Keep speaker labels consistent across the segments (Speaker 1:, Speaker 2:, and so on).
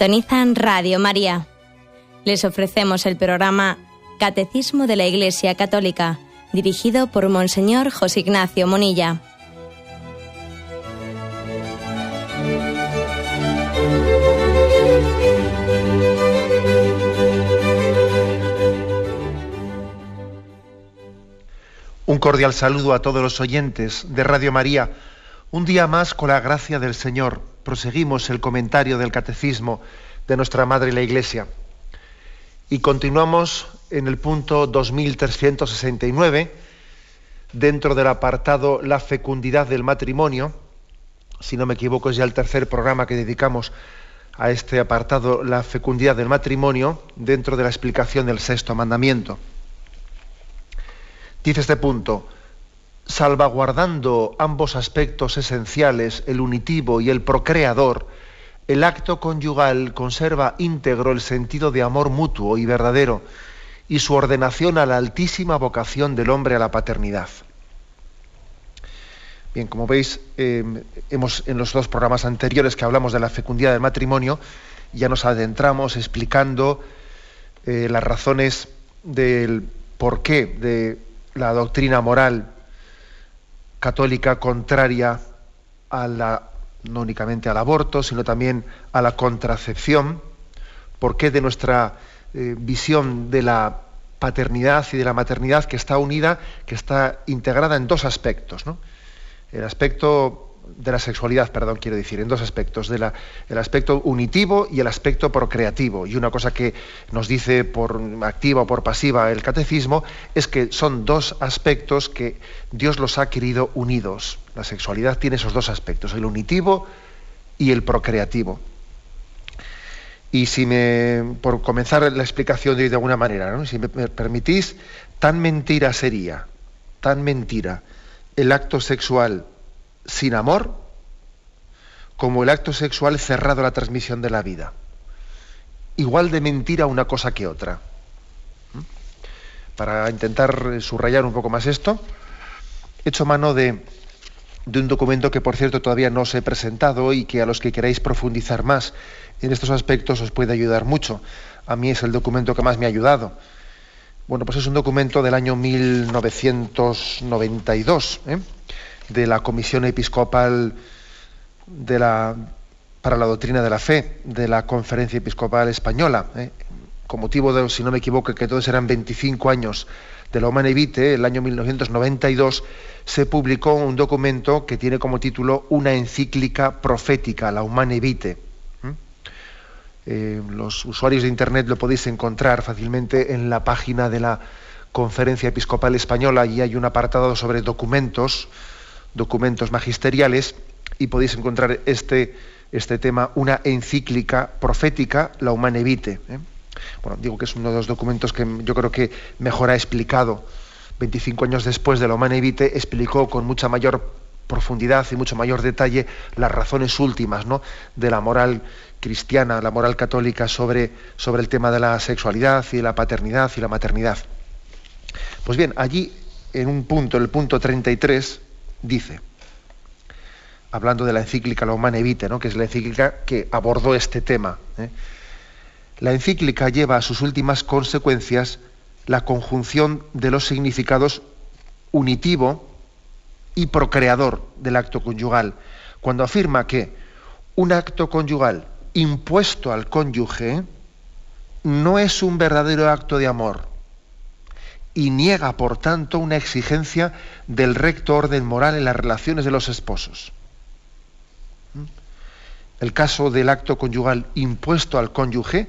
Speaker 1: Sintonizan Radio María. Les ofrecemos el programa Catecismo de la Iglesia Católica, dirigido por Monseñor José Ignacio Monilla.
Speaker 2: Un cordial saludo a todos los oyentes de Radio María. Un día más, con la gracia del Señor, proseguimos el comentario del Catecismo de nuestra Madre la Iglesia. Y continuamos en el punto 2369, dentro del apartado La fecundidad del matrimonio. Si no me equivoco, es ya el tercer programa que dedicamos a este apartado, La fecundidad del matrimonio, dentro de la explicación del sexto mandamiento. Dice este punto, salvaguardando ambos aspectos esenciales, el unitivo y el procreador, el acto conyugal conserva íntegro el sentido de amor mutuo y verdadero y su ordenación a la altísima vocación del hombre a la paternidad. Bien, como veis, eh, hemos en los dos programas anteriores que hablamos de la fecundidad del matrimonio, ya nos adentramos explicando eh, las razones del porqué de la doctrina moral católica contraria a la, no únicamente al aborto, sino también a la contracepción, porque de nuestra eh, visión de la paternidad y de la maternidad que está unida, que está integrada en dos aspectos. El aspecto de la sexualidad, perdón, quiero decir, en dos aspectos, de la, el aspecto unitivo y el aspecto procreativo. Y una cosa que nos dice por activa o por pasiva el catecismo es que son dos aspectos que Dios los ha querido unidos. La sexualidad tiene esos dos aspectos, el unitivo y el procreativo. Y si me, por comenzar la explicación de, de alguna manera, si me permitís, tan mentira sería, tan mentira el acto sexual sin amor como el acto sexual cerrado a la transmisión de la vida. Igual de mentira una cosa que otra. ¿Mm? Para intentar subrayar un poco más esto, he hecho mano de, un documento que, por cierto, todavía no os he presentado y que a los que queráis profundizar más en estos aspectos os puede ayudar mucho. A mí es el documento que más me ha ayudado. Bueno, pues es un documento del año 1992 de la Comisión Episcopal para la Doctrina de la Fe de la Conferencia Episcopal Española. ¿eh? Con motivo de, si no me equivoco, que todos eran 25 años de la Humane Vitae, el año 1992, se publicó un documento que tiene como título Una encíclica profética, la Humane Vitae. Eh, los usuarios de Internet lo podéis encontrar fácilmente en la página de la Conferencia Episcopal Española y hay un apartado sobre documentos documentos magisteriales y podéis encontrar este, este tema, una encíclica profética, la Humane. ¿eh? Bueno, digo que es uno de los documentos que yo creo que mejor ha explicado. 25 años después de la Humane explicó con mucha mayor profundidad y mucho mayor detalle las razones últimas ¿no? de la moral cristiana, la moral católica sobre, sobre el tema de la sexualidad y la paternidad y la maternidad. Pues bien, allí en un punto, el punto 33, dice, hablando de la encíclica La Humana Evite, ¿no? que es la encíclica que abordó este tema. ¿eh? La encíclica lleva a sus últimas consecuencias la conjunción de los significados unitivo y procreador del acto conyugal, cuando afirma que un acto conyugal impuesto al cónyuge no es un verdadero acto de amor, y niega, por tanto, una exigencia del recto orden moral en las relaciones de los esposos. ¿Mm? El caso del acto conyugal impuesto al cónyuge,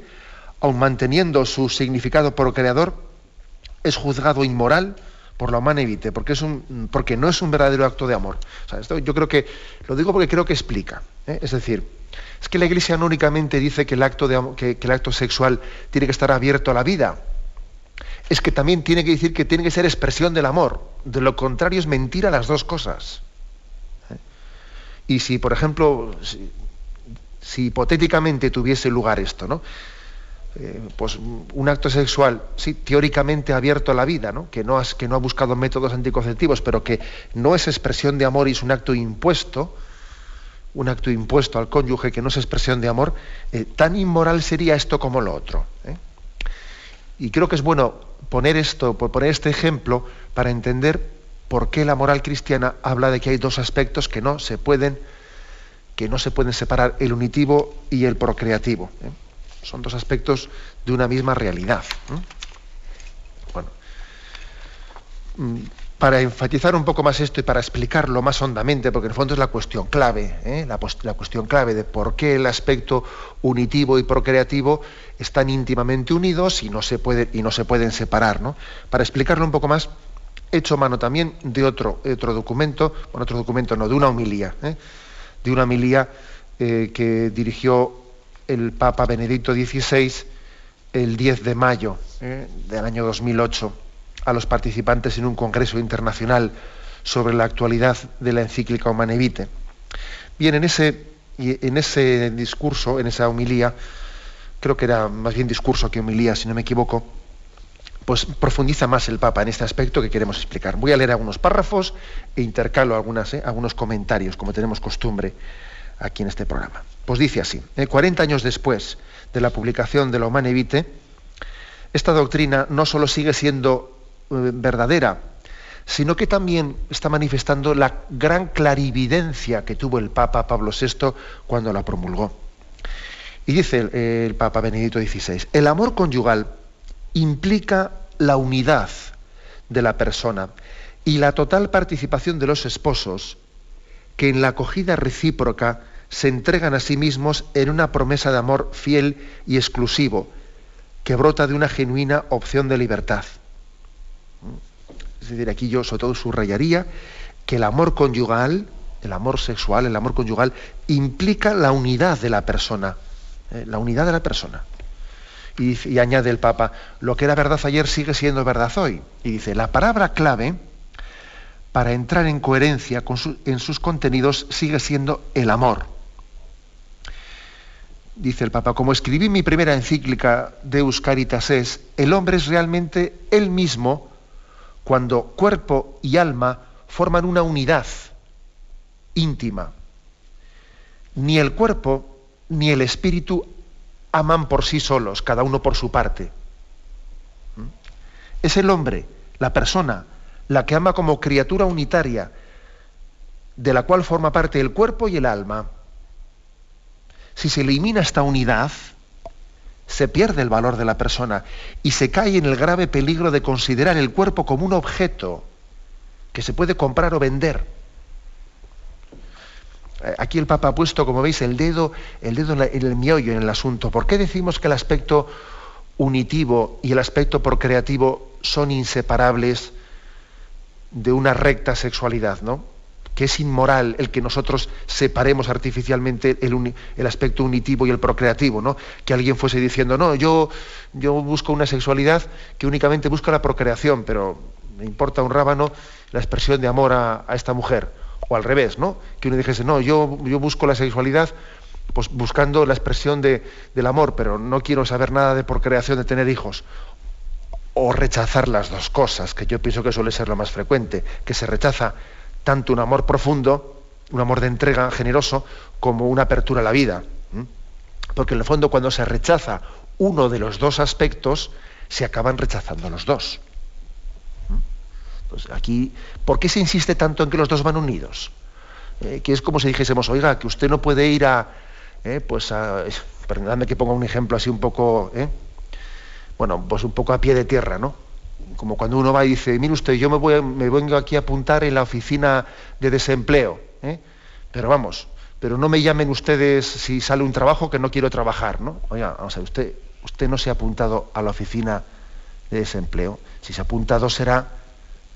Speaker 2: aun manteniendo su significado procreador, es juzgado inmoral por la humana evite, porque, es un, porque no es un verdadero acto de amor. esto yo creo que, lo digo porque creo que explica. ¿eh? Es decir, es que la Iglesia no únicamente dice que el, acto de, que el acto sexual tiene que estar abierto a la vida, es que también tiene que decir que tiene que ser expresión del amor. De lo contrario es mentira las dos cosas. ¿Eh? Y si, por ejemplo, si, hipotéticamente tuviese lugar esto, ¿no? Eh, pues un acto sexual, sí, teóricamente abierto a la vida, ¿no? Que, no que no ha buscado métodos anticonceptivos, pero que no es expresión de amor y es un acto impuesto, un acto impuesto al cónyuge que no es expresión de amor, eh, tan inmoral sería esto como lo otro. Y creo que es bueno poner esto, poner este ejemplo para entender por qué la moral cristiana habla de que hay dos aspectos que no se pueden, que no se pueden separar, el unitivo y el procreativo. ¿eh? Son dos aspectos de una misma realidad. Bueno, mm, para enfatizar un poco más esto y para explicarlo más hondamente, porque en el fondo es la cuestión clave, ¿eh? la, cuestión clave de por qué el aspecto unitivo y procreativo están íntimamente unidos y no se, pueden separar. ¿no? Para explicarlo un poco más, he hecho mano también de otro, documento, bueno, otro documento no, de una homilía, ¿eh? de una homilía eh, que dirigió el Papa Benedicto XVI el 10 de mayo del año 2008 a los participantes en un congreso internacional sobre la actualidad de la encíclica Humane Vitae. Bien, en ese, en ese discurso, en esa homilía, creo que era más bien discurso que homilía, si no me equivoco, pues profundiza más el Papa en este aspecto que queremos explicar. Voy a leer algunos párrafos e intercalo eh, algunos comentarios, como tenemos costumbre aquí en este programa. Pues dice así, 40 eh, años después de la publicación de la Humane Vitae, esta doctrina no solo sigue siendo eh, verdadera, sino que también está manifestando la gran clarividencia que tuvo el Papa Pablo VI cuando la promulgó. Y dice el, Papa Benedicto XVI, el amor conyugal implica la unidad de la persona y la total participación de los esposos que en la acogida recíproca se entregan a sí mismos en una promesa de amor fiel y exclusivo que brota de una genuina opción de libertad. Es decir, aquí yo sobre todo subrayaría que el amor conyugal, el amor sexual, el amor conyugal, implica la unidad de la persona. ¿Eh? La unidad de la persona. Y, añade el Papa, lo que era verdad ayer sigue siendo verdad hoy. Y dice, la palabra clave para entrar en coherencia con en sus contenidos sigue siendo el amor. Dice el Papa, como escribí mi primera encíclica Deus Caritas es, el hombre es realmente él mismo cuando cuerpo y alma forman una unidad íntima. Ni el cuerpo ni el espíritu aman por sí solos, cada uno por su parte. ¿Mm? Es el hombre, la persona, la que ama como criatura unitaria, de la cual forma parte el cuerpo y el alma. Si se elimina esta unidad, se pierde el valor de la persona y se cae en el grave peligro de considerar el cuerpo como un objeto que se puede comprar o vender. Aquí el Papa ha puesto, como veis, el dedo, el dedo en, el miollo en el asunto. ¿Por qué decimos que el aspecto unitivo y el aspecto procreativo son inseparables de una recta sexualidad, ¿no? que es inmoral el que nosotros separemos artificialmente el, aspecto unitivo y el procreativo, ¿no? Que alguien fuese diciendo, no, yo, yo busco una sexualidad que únicamente busca la procreación, pero me importa un rábano la expresión de amor a, esta mujer. O al revés, ¿no? Que uno dijese, no, yo, busco la sexualidad pues buscando la expresión de, del amor, pero no quiero saber nada de procreación, de tener hijos. O rechazar las dos cosas, que yo pienso que suele ser lo más frecuente, que se rechaza tanto un amor profundo, un amor de entrega generoso, como una apertura a la vida. Porque en el fondo cuando se rechaza uno de los dos aspectos, se acaban rechazando los dos. Entonces, aquí, ¿por qué se insiste tanto en que los dos van unidos? Eh, que es como si dijésemos, oiga, que usted no puede ir a, eh, pues a, perdóname que ponga un ejemplo así un poco, eh, bueno, pues un poco a pie de tierra, ¿no? como cuando uno va y dice, mire usted, yo me, voy, me vengo aquí a apuntar en la oficina de desempleo, ¿eh? pero vamos, pero no me llamen ustedes si sale un trabajo que no quiero trabajar, ¿no? Oiga, vamos a ver, usted, usted no se ha apuntado a la oficina de desempleo, si se ha apuntado será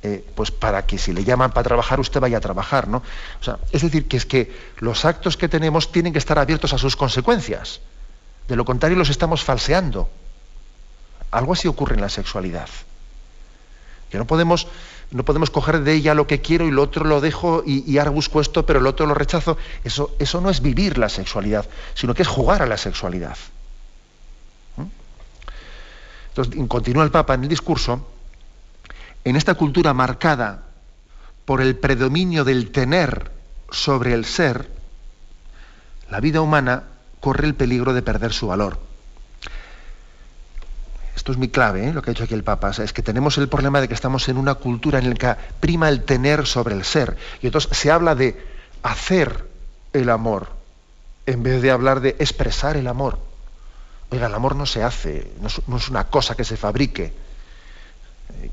Speaker 2: eh, pues para que si le llaman para trabajar usted vaya a trabajar, ¿no? O sea, es decir, que es que los actos que tenemos tienen que estar abiertos a sus consecuencias. De lo contrario los estamos falseando. Algo así ocurre en la sexualidad no podemos, no podemos coger de ella lo que quiero y lo otro lo dejo y, ahora busco esto, pero el otro lo rechazo. Eso, eso no es vivir la sexualidad, sino que es jugar a la sexualidad. ¿Mm? Entonces, continúa el Papa en el discurso, en esta cultura marcada por el predominio del tener sobre el ser, la vida humana corre el peligro de perder su valor. Esto es muy clave, ¿eh? lo que ha dicho aquí el Papa. es que tenemos el problema de que estamos en una cultura en la que prima el tener sobre el ser. Y entonces se habla de hacer el amor en vez de hablar de expresar el amor. Oiga, el amor no se hace, no es, una cosa que se fabrique.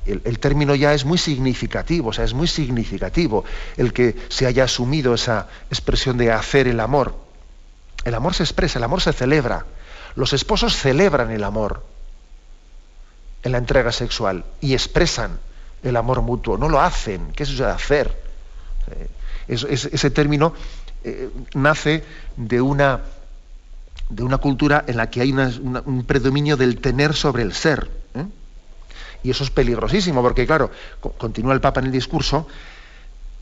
Speaker 2: El, término ya es muy significativo, o sea, es muy significativo el que se haya asumido esa expresión de hacer el amor. El amor se expresa, el amor se celebra. Los esposos celebran el amor en la entrega sexual y expresan el amor mutuo, no lo hacen. ¿Qué es eso de hacer? Eh, ese término eh, nace de una, de una cultura en la que hay un predominio del tener sobre el ser. Y eso es peligrosísimo, porque claro, continúa el Papa en el discurso,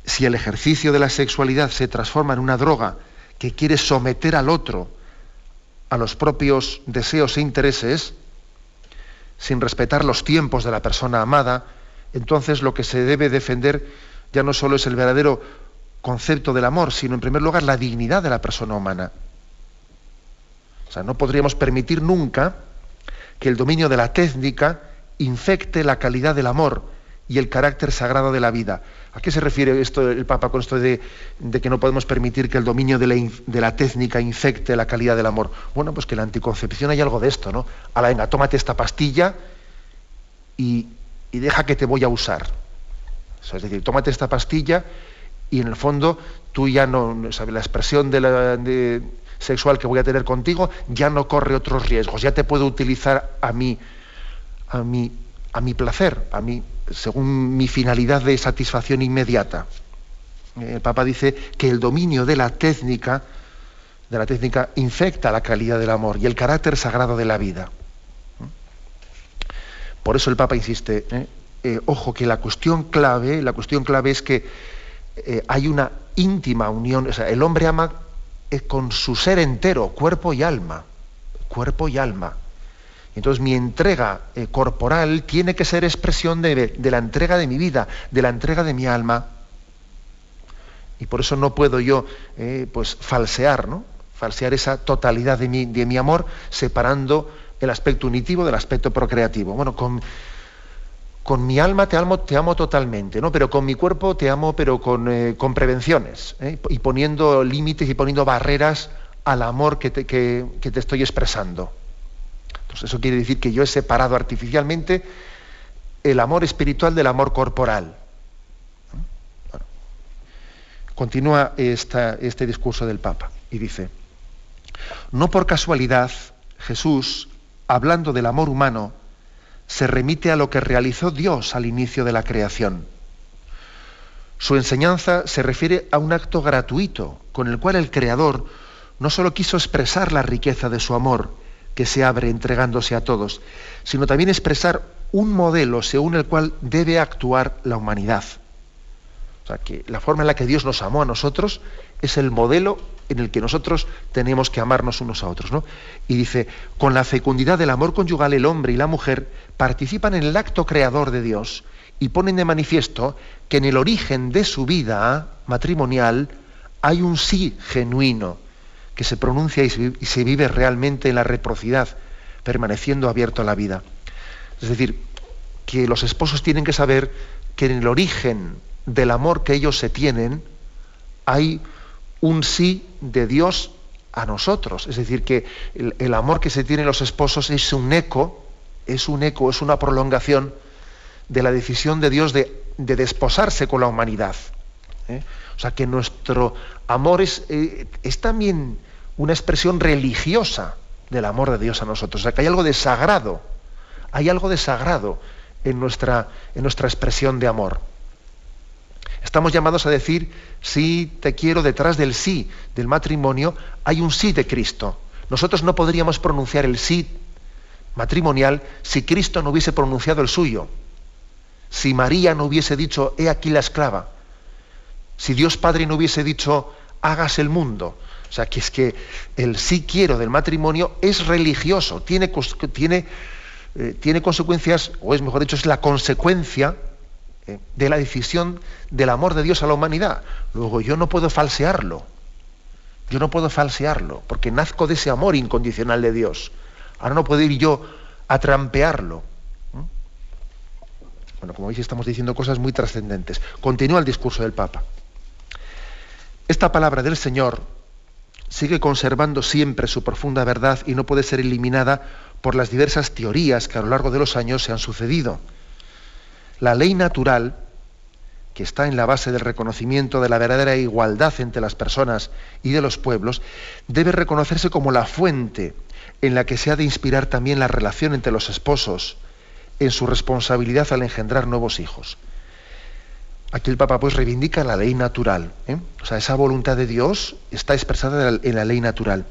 Speaker 2: si el ejercicio de la sexualidad se transforma en una droga que quiere someter al otro a los propios deseos e intereses, sin respetar los tiempos de la persona amada, entonces lo que se debe defender ya no solo es el verdadero concepto del amor, sino en primer lugar la dignidad de la persona humana. O sea, no podríamos permitir nunca que el dominio de la técnica infecte la calidad del amor y el carácter sagrado de la vida. ¿A qué se refiere esto el Papa con esto de, que no podemos permitir que el dominio de la, técnica infecte la calidad del amor? Bueno, pues que en la anticoncepción hay algo de esto, ¿no? A la venga, tómate esta pastilla y, deja que te voy a usar. es decir, tómate esta pastilla y en el fondo tú ya no, la expresión de la, sexual que voy a tener contigo ya no corre otros riesgos, ya te puedo utilizar a mí, a mí, a mi placer, a mí según mi finalidad de satisfacción inmediata. Eh, el Papa dice que el dominio de la técnica, de la técnica, infecta la calidad del amor y el carácter sagrado de la vida. Por eso el Papa insiste, ¿eh? Eh, ojo, que la cuestión clave, la cuestión clave es que hay una íntima unión, o sea, el hombre ama con su ser entero, cuerpo y alma, cuerpo y alma. Entonces mi entrega eh, corporal tiene que ser expresión de, la entrega de mi vida, de la entrega de mi alma. Y por eso no puedo yo eh, pues falsear, ¿no? Falsear esa totalidad de mi, de mi, amor, separando el aspecto unitivo del aspecto procreativo. Bueno, con, con mi alma te amo, te amo totalmente, ¿no? Pero con mi cuerpo te amo, pero con, eh, con prevenciones, y poniendo límites y poniendo barreras al amor que te, que te estoy expresando eso quiere decir que yo he separado artificialmente el amor espiritual del amor corporal. continúa este discurso del Papa y dice, no por casualidad Jesús, hablando del amor humano, se remite a lo que realizó Dios al inicio de la creación. Su enseñanza se refiere a un acto gratuito con el cual el Creador no solo quiso expresar la riqueza de su amor, que se abre entregándose a todos, sino también expresar un modelo según el cual debe actuar la humanidad. O sea, que la forma en la que Dios nos amó a nosotros es el modelo en el que nosotros tenemos que amarnos unos a otros. ¿no? Y dice, con la fecundidad del amor conyugal el hombre y la mujer participan en el acto creador de Dios y ponen de manifiesto que en el origen de su vida matrimonial hay un sí genuino que se pronuncia y se vive realmente en la reciprocidad, permaneciendo abierto a la vida. Es decir, que los esposos tienen que saber que en el origen del amor que ellos se tienen hay un sí de Dios a nosotros. Es decir, que el, amor que se tienen los esposos es un eco, es un eco, es una prolongación de la decisión de Dios de, desposarse con la humanidad. ¿Eh? O sea, que nuestro amor es, eh, es también una expresión religiosa del amor de Dios a nosotros. O sea, que hay algo de sagrado, hay algo de sagrado en nuestra, en nuestra expresión de amor. Estamos llamados a decir, sí, te quiero, detrás del sí del matrimonio hay un sí de Cristo. Nosotros no podríamos pronunciar el sí matrimonial si Cristo no hubiese pronunciado el suyo. Si María no hubiese dicho, he aquí la esclava. Si Dios Padre no hubiese dicho, hagas el mundo. O sea, que es que el sí quiero del matrimonio es religioso, tiene, tiene, eh, tiene consecuencias, o es mejor dicho, es la consecuencia eh, de la decisión del amor de Dios a la humanidad. Luego yo no puedo falsearlo. Yo no puedo falsearlo, porque nazco de ese amor incondicional de Dios. Ahora no puedo ir yo a trampearlo. Bueno, como veis, estamos diciendo cosas muy trascendentes. Continúa el discurso del Papa. Esta palabra del Señor sigue conservando siempre su profunda verdad y no puede ser eliminada por las diversas teorías que a lo largo de los años se han sucedido. La ley natural, que está en la base del reconocimiento de la verdadera igualdad entre las personas y de los pueblos, debe reconocerse como la fuente en la que se ha de inspirar también la relación entre los esposos, en su responsabilidad al engendrar nuevos hijos. Aquí el Papa pues reivindica la ley natural. ¿eh? O sea, esa voluntad de Dios está expresada en la ley natural.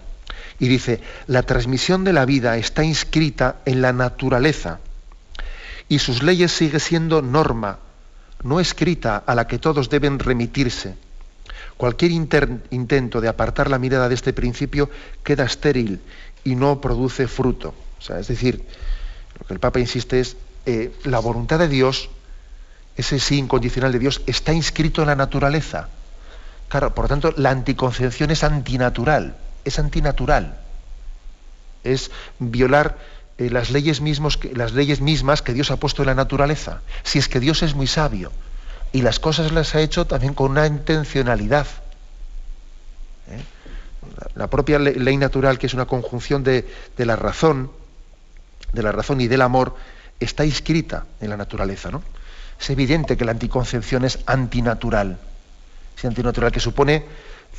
Speaker 2: Y dice, la transmisión de la vida está inscrita en la naturaleza y sus leyes sigue siendo norma, no escrita a la que todos deben remitirse. Cualquier intento de apartar la mirada de este principio queda estéril y no produce fruto. O sea, es decir, lo que el Papa insiste es, eh, la voluntad de Dios, ese sí incondicional de Dios, está inscrito en la naturaleza. Claro, por lo tanto, la anticoncepción es antinatural, es antinatural. Es violar eh, las, leyes mismos, las leyes mismas que Dios ha puesto en la naturaleza. Si es que Dios es muy sabio y las cosas las ha hecho también con una intencionalidad. ¿Eh? la propia ley natural, que es una conjunción de, la razón, de la razón y del amor, está inscrita en la naturaleza. ¿no? Es evidente que la anticoncepción es antinatural. Es antinatural, que supone,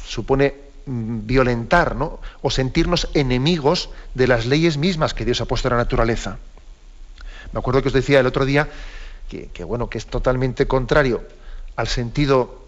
Speaker 2: supone mm, violentar ¿no? o sentirnos enemigos de las leyes mismas que Dios ha puesto en la naturaleza. Me acuerdo que os decía el otro día que, que bueno, que es totalmente contrario al sentido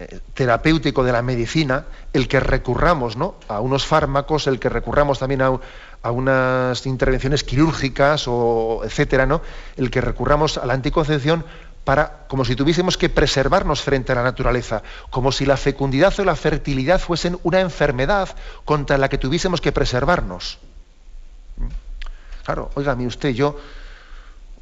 Speaker 2: eh, terapéutico de la medicina el que recurramos ¿no? a unos fármacos, el que recurramos también a, unas intervenciones quirúrgicas o etcétera, ¿no? el que recurramos a la anticoncepción para, como si tuviésemos que preservarnos frente a la naturaleza, como si la fecundidad o la fertilidad fuesen una enfermedad contra la que tuviésemos que preservarnos. Claro, oiga, mi usted, yo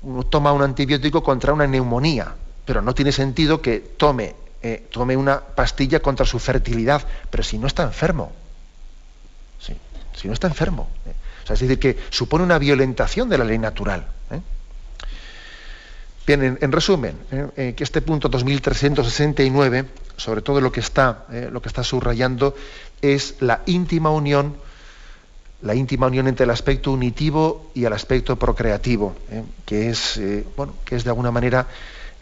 Speaker 2: uno toma un antibiótico contra una neumonía, pero no tiene sentido que tome eh, tome una pastilla contra su fertilidad, pero si no está enfermo, si no está enfermo. Eh. Es decir, que supone una violentación de la ley natural. ¿eh? Bien, en, resumen, que este punto 2369, sobre todo lo que está, lo que está subrayando, es la íntima unión, la íntima unión entre el aspecto unitivo y el aspecto procreativo, que es, bueno, que es de alguna manera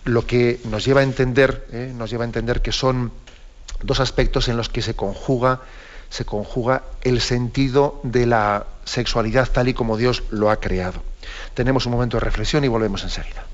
Speaker 2: lo que nos lleva a entender, ¿eh? nos lleva a entender que son dos aspectos en los que se conjuga, se conjuga el sentido de la sexualidad tal y como Dios lo ha creado. Tenemos un momento de reflexión y volvemos enseguida.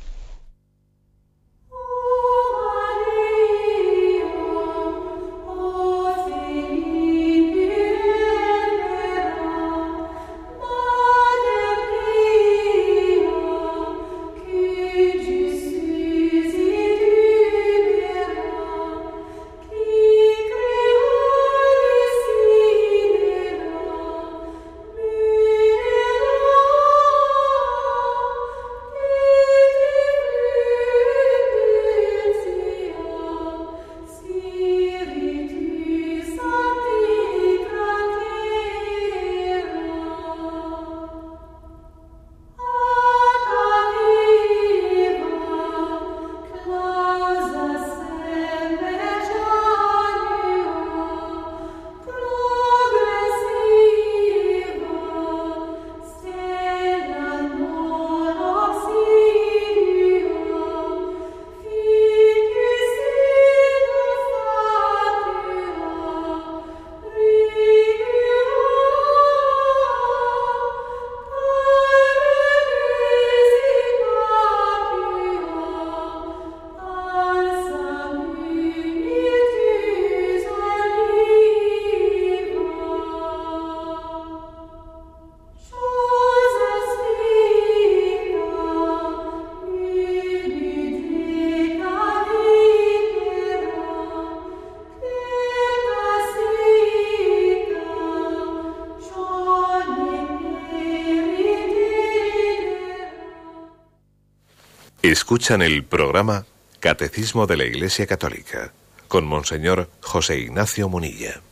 Speaker 3: Escuchan el programa Catecismo de la Iglesia Católica con Monseñor José Ignacio Munilla.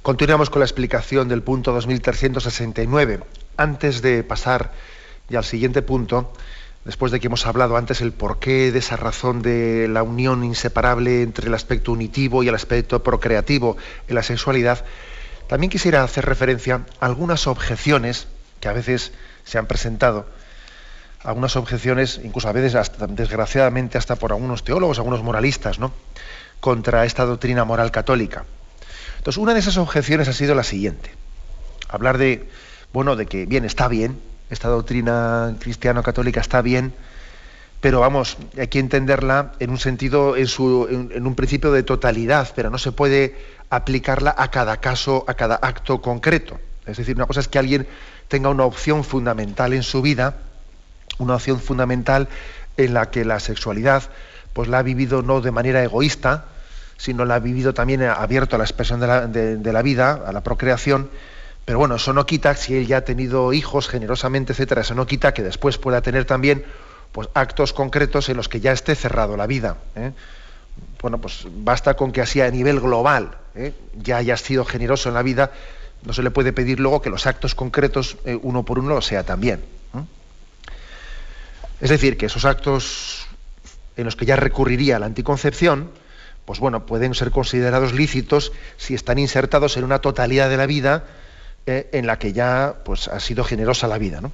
Speaker 2: Continuamos con la explicación del punto 2369. Antes de pasar ya al siguiente punto, después de que hemos hablado antes el porqué de esa razón de la unión inseparable entre el aspecto unitivo y el aspecto procreativo en la sexualidad, también quisiera hacer referencia a algunas objeciones que a veces se han presentado, algunas objeciones, incluso a veces desgraciadamente hasta por algunos teólogos, algunos moralistas, ¿no? contra esta doctrina moral católica. Entonces, una de esas objeciones ha sido la siguiente. Hablar de, bueno, de que, bien, está bien, esta doctrina cristiano-católica está bien, pero vamos, hay que entenderla en un sentido, en, su, en, un principio de totalidad, pero no se puede aplicarla a cada caso, a cada acto concreto. Es decir, una cosa es que alguien tenga una opción fundamental en su vida, una opción fundamental en la que la sexualidad pues la ha vivido no de manera egoísta, sino la ha vivido también abierto a la expresión de la, vida, a la procreación. Pero bueno, eso no quita, si él ya ha tenido hijos generosamente, etcétera, eso no quita que después pueda tener también pues, actos concretos en los que ya esté cerrado la vida. ¿eh? Bueno, pues basta con que así a nivel global ¿eh? ya haya sido generoso en la vida, no se le puede pedir luego que los actos concretos eh, uno por uno lo sea también. Es decir, que esos actos en los que ya recurriría la anticoncepción, pues bueno, pueden ser considerados lícitos si están insertados en una totalidad de la vida eh, en la que ya pues, ha sido generosa la vida. ¿no?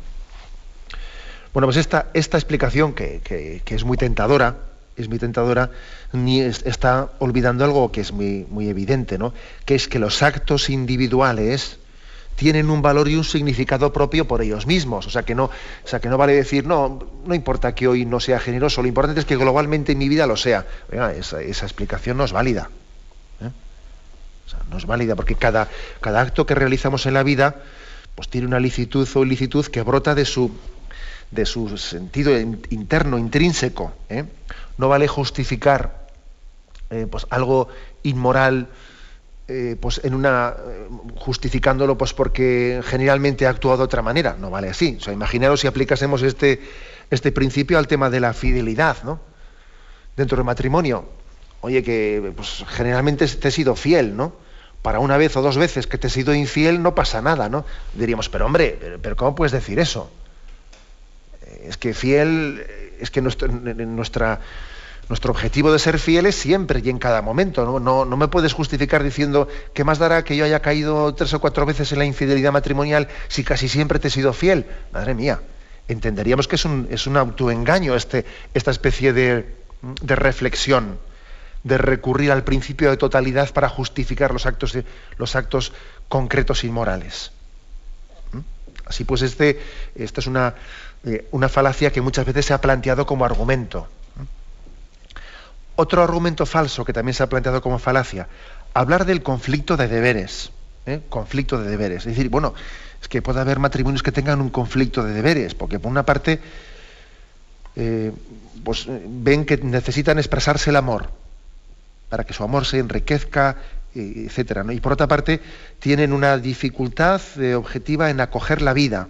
Speaker 2: Bueno, pues esta, esta explicación, que, es muy tentadora, es muy tentadora, ni está olvidando algo que es muy, muy evidente, ¿no? que es que los actos individuales, tienen un valor y un significado propio por ellos mismos. O sea que no, o sea, que no vale decir, no, no importa que hoy no sea generoso, lo importante es que globalmente en mi vida lo sea. esa, explicación no es válida. ¿eh? No es válida porque cada, cada acto que realizamos en la vida pues tiene una licitud o ilicitud que brota de su, de su sentido interno, intrínseco. ¿eh? No vale justificar eh, pues algo inmoral, eh, pues en una eh, justificándolo pues porque generalmente ha actuado de otra manera. No vale así. O sea, imaginaros si aplicásemos este, este principio al tema de la fidelidad, ¿no? Dentro del matrimonio. Oye, que pues, generalmente te he sido fiel, ¿no? Para una vez o dos veces que te he sido infiel no pasa nada, ¿no? Diríamos, pero hombre, pero, ¿cómo puedes decir eso? Es que fiel, es que nuestra, nuestra nuestro objetivo de ser fieles siempre y en cada momento. ¿no? No, me puedes justificar diciendo que más dará que yo haya caído tres o cuatro veces en la infidelidad matrimonial si casi siempre te he sido fiel. Madre mía, entenderíamos que es un, es un autoengaño este, esta especie de, de, reflexión, de recurrir al principio de totalidad para justificar los actos, los actos concretos inmorales. ¿Mm? Así pues, este, esta es una, eh, una falacia que muchas veces se ha planteado como argumento. Otro argumento falso que también se ha planteado como falacia, hablar del conflicto de deberes. ¿eh? Conflicto de deberes. Es decir, bueno, es que puede haber matrimonios que tengan un conflicto de deberes, porque por una parte eh, pues, ven que necesitan expresarse el amor para que su amor se enriquezca, etcétera. Y por otra parte, tienen una dificultad eh, objetiva en acoger la vida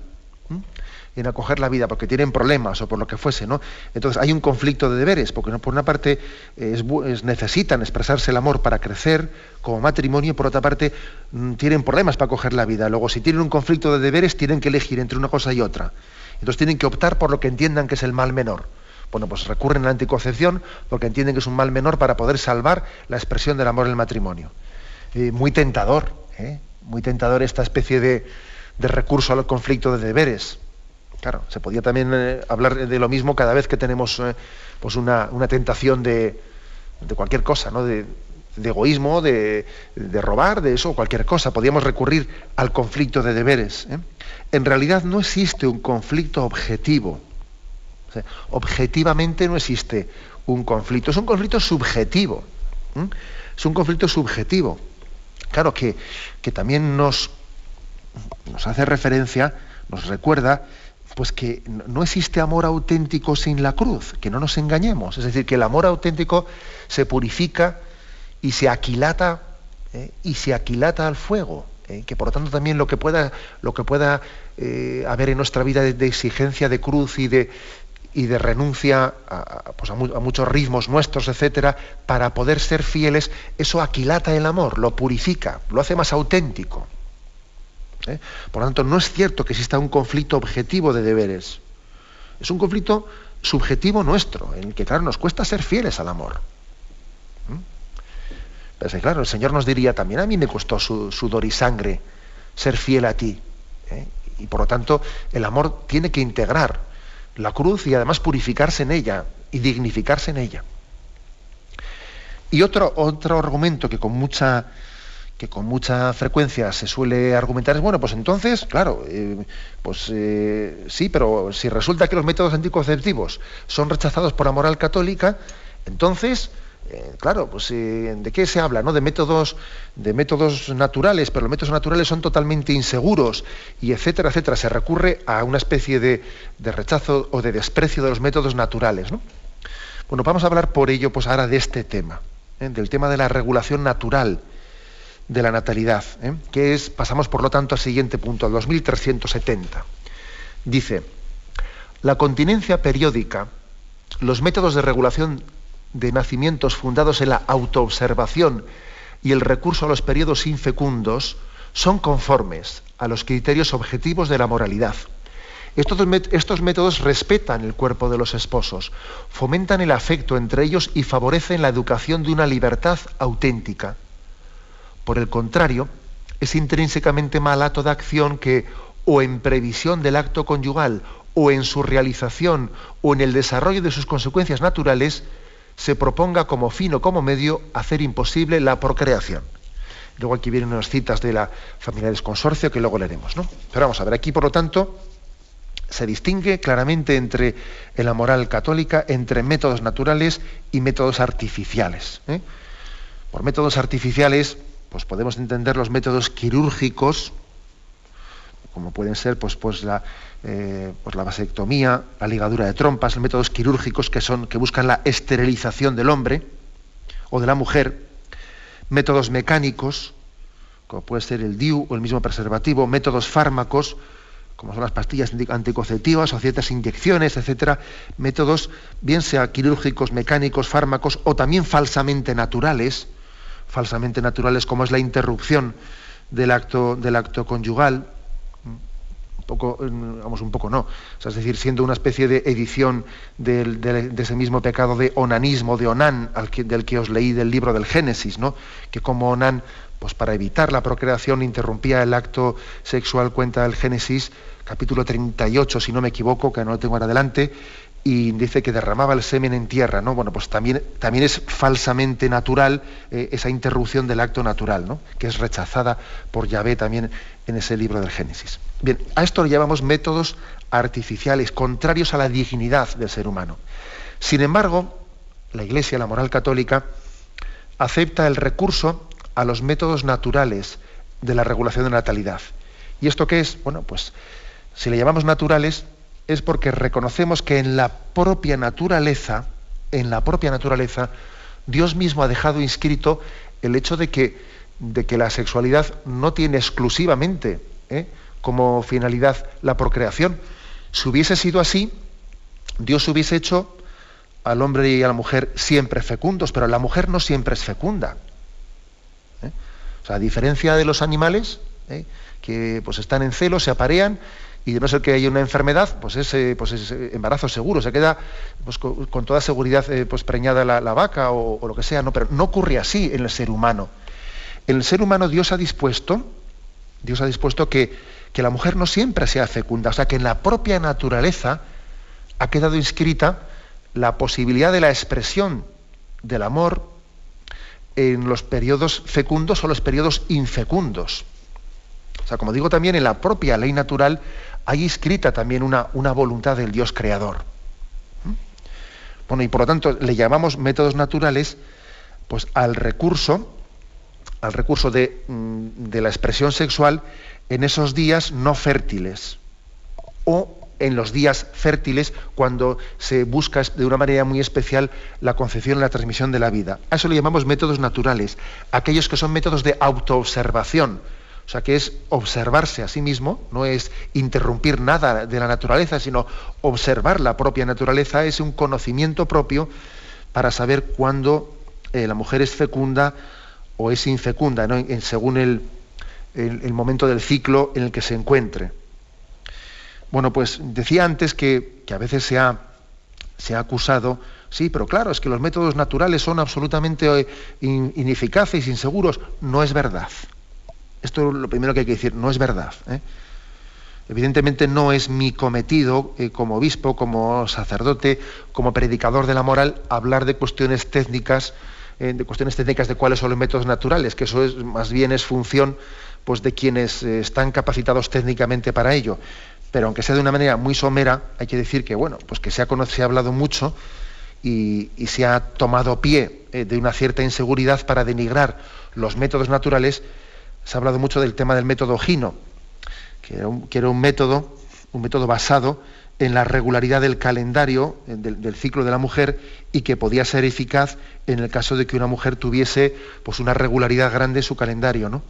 Speaker 2: en acoger la vida porque tienen problemas o por lo que fuese, ¿no? Entonces hay un conflicto de deberes, porque por una parte necesitan expresarse el amor para crecer como matrimonio, y por otra parte mm, tienen problemas para acoger la vida. Luego, si tienen un conflicto de deberes, tienen que elegir entre una cosa y otra. Entonces tienen que optar por lo que entiendan que es el mal menor. Bueno, pues recurren a la anticoncepción porque entienden que es un mal menor para poder salvar la expresión del amor en el matrimonio. Eh, muy tentador, ¿eh? muy tentador esta especie de, de recurso al conflicto de deberes. Claro, se podía también eh, hablar de lo mismo cada vez que tenemos eh, pues una, tentación de, cualquier cosa, ¿no? De, egoísmo, de, robar, de eso, cualquier cosa. Podíamos recurrir al conflicto de deberes. ¿eh? En realidad no existe un conflicto objetivo. objetivamente no existe un conflicto. Es un conflicto subjetivo. Es un conflicto subjetivo. Claro que, que también nos, nos hace referencia, nos recuerda pues que no existe amor auténtico sin la cruz, que no nos engañemos. Es decir, que el amor auténtico se purifica y se aquilata ¿eh? y se aquilata al fuego. ¿eh? que por lo tanto también lo que pueda, lo que pueda eh, haber en nuestra vida de, exigencia de cruz y de, y de renuncia pues a, muchos ritmos nuestros, etcétera, para poder ser fieles, eso aquilata el amor, lo purifica, lo hace más auténtico. ¿Eh? Por lo tanto, no es cierto que exista un conflicto objetivo de deberes. Es un conflicto subjetivo nuestro, en el que, claro, nos cuesta ser fieles al amor. Pero claro, el Señor nos diría, también a mí me costó sudor y sangre ser fiel a ti. ¿eh? Y por lo tanto, el amor tiene que integrar la cruz y además purificarse en ella y dignificarse en ella. Y otro, otro argumento que con mucha que con mucha frecuencia se suele argumentar es bueno, pues entonces, claro, eh, pues eh, sí, pero si resulta que los métodos anticonceptivos son rechazados por la moral católica, entonces eh, claro, pues ¿de qué se habla? ¿no? De métodos, de métodos naturales, pero los métodos naturales son totalmente inseguros y etcétera, etcétera. Se recurre a una especie de, rechazo o de desprecio de los métodos naturales. Bueno, vamos a hablar por ello pues ahora de este tema, del tema de la regulación natural de la natalidad, que es, pasamos por lo tanto al siguiente punto, al 2370. Dice, la continencia periódica, los métodos de regulación de nacimientos fundados en la autoobservación y el recurso a los periodos infecundos son conformes a los criterios objetivos de la moralidad. Estos, métodos respetan el cuerpo de los esposos, fomentan el afecto entre ellos y favorecen la educación de una libertad auténtica. Por el contrario, es intrínsecamente mala toda acción que, o en previsión del acto conyugal, o en su realización, o en el desarrollo de sus consecuencias naturales, se proponga como fin o como medio hacer imposible la procreación. Luego aquí vienen unas citas de la Familiares Consorcio que luego leeremos. ¿no? Pero vamos a ver, aquí por lo tanto se distingue claramente entre en la moral católica entre métodos naturales y métodos artificiales. ¿eh? Por métodos artificiales, pues podemos entender los métodos quirúrgicos, como pueden ser pues, pues la, eh, pues la vasectomía, la ligadura de trompas, métodos quirúrgicos que, son, que buscan la esterilización del hombre o de la mujer, métodos mecánicos, como puede ser el DIU o el mismo preservativo, métodos fármacos, como son las pastillas anticonceptivas o ciertas inyecciones, etcétera, métodos bien sea quirúrgicos, mecánicos, fármacos o también falsamente naturales, falsamente naturales como es la interrupción del acto, del acto conyugal, poco, vamos, un poco no. es decir, siendo una especie de edición de ese mismo pecado de onanismo, de Onán, del que os leí del libro del Génesis, ¿no? Que como Onán, pues para evitar la procreación, interrumpía el acto sexual, cuenta el Génesis, capítulo 38, si no me equivoco, que no lo tengo ahora adelante, y dice que derramaba el semen en tierra, ¿no? Bueno, pues también, también es falsamente natural eh, esa interrupción del acto natural, ¿no? Que es rechazada por Yahvé también en ese libro del Génesis. Bien, a esto le llamamos métodos artificiales, contrarios a la dignidad del ser humano. Sin embargo, la Iglesia, la moral católica, acepta el recurso a los métodos naturales de la regulación de natalidad. ¿Y esto qué es? Bueno, pues si le llamamos naturales, es porque reconocemos que en la propia naturaleza, en la propia naturaleza, Dios mismo ha dejado inscrito el hecho de que, de que la sexualidad no tiene exclusivamente ¿eh? como finalidad la procreación. Si hubiese sido así, Dios hubiese hecho al hombre y a la mujer siempre fecundos, pero la mujer no siempre es fecunda. ¿eh? O sea, a diferencia de los animales, ¿eh? que pues están en celo, se aparean y de no ser que haya una enfermedad, pues es, eh, pues es embarazo seguro, se queda pues, con, toda seguridad eh, pues preñada la, vaca o, lo que sea, no, pero no ocurre así en el ser humano. En el ser humano Dios ha dispuesto, Dios ha dispuesto que, que la mujer no siempre sea fecunda, o sea que en la propia naturaleza ha quedado inscrita la posibilidad de la expresión del amor en los periodos fecundos o los periodos infecundos. O sea, como digo también, en la propia ley natural hay inscrita también una, una voluntad del Dios creador. ¿Mm? Bueno, y por lo tanto le llamamos métodos naturales pues, al recurso, al recurso de, mm, de la expresión sexual en esos días no fértiles o en los días fértiles cuando se busca de una manera muy especial la concepción y la transmisión de la vida. A eso le llamamos métodos naturales, aquellos que son métodos de autoobservación, O sea, que es observarse a sí mismo, no es interrumpir nada de la naturaleza, sino observar la propia naturaleza, es un conocimiento propio para saber cuándo eh, la mujer es fecunda o es infecunda, según el, momento del ciclo en el que se encuentre. Bueno, pues decía antes que, a veces se ha, se ha, acusado, sí, pero claro, es que los métodos naturales son absolutamente eh, ineficaces, inseguros. No es verdad. Esto es lo primero que hay que decir, no es verdad. ¿eh? Evidentemente no es mi cometido eh, como obispo, como sacerdote, como predicador de la moral, hablar de cuestiones técnicas, eh, de cuestiones técnicas de cuáles son los métodos naturales, que eso es más bien es función pues, de quienes están capacitados técnicamente para ello. Pero aunque sea de una manera muy somera, hay que decir que bueno, pues que se ha, se ha hablado mucho y, y, se ha tomado pie de una cierta inseguridad para denigrar los métodos naturales se ha hablado mucho del tema del método Gino, que era un, método, un método basado en la regularidad del calendario, del, ciclo de la mujer, y que podía ser eficaz en el caso de que una mujer tuviese pues, una regularidad grande en su calendario, ¿no?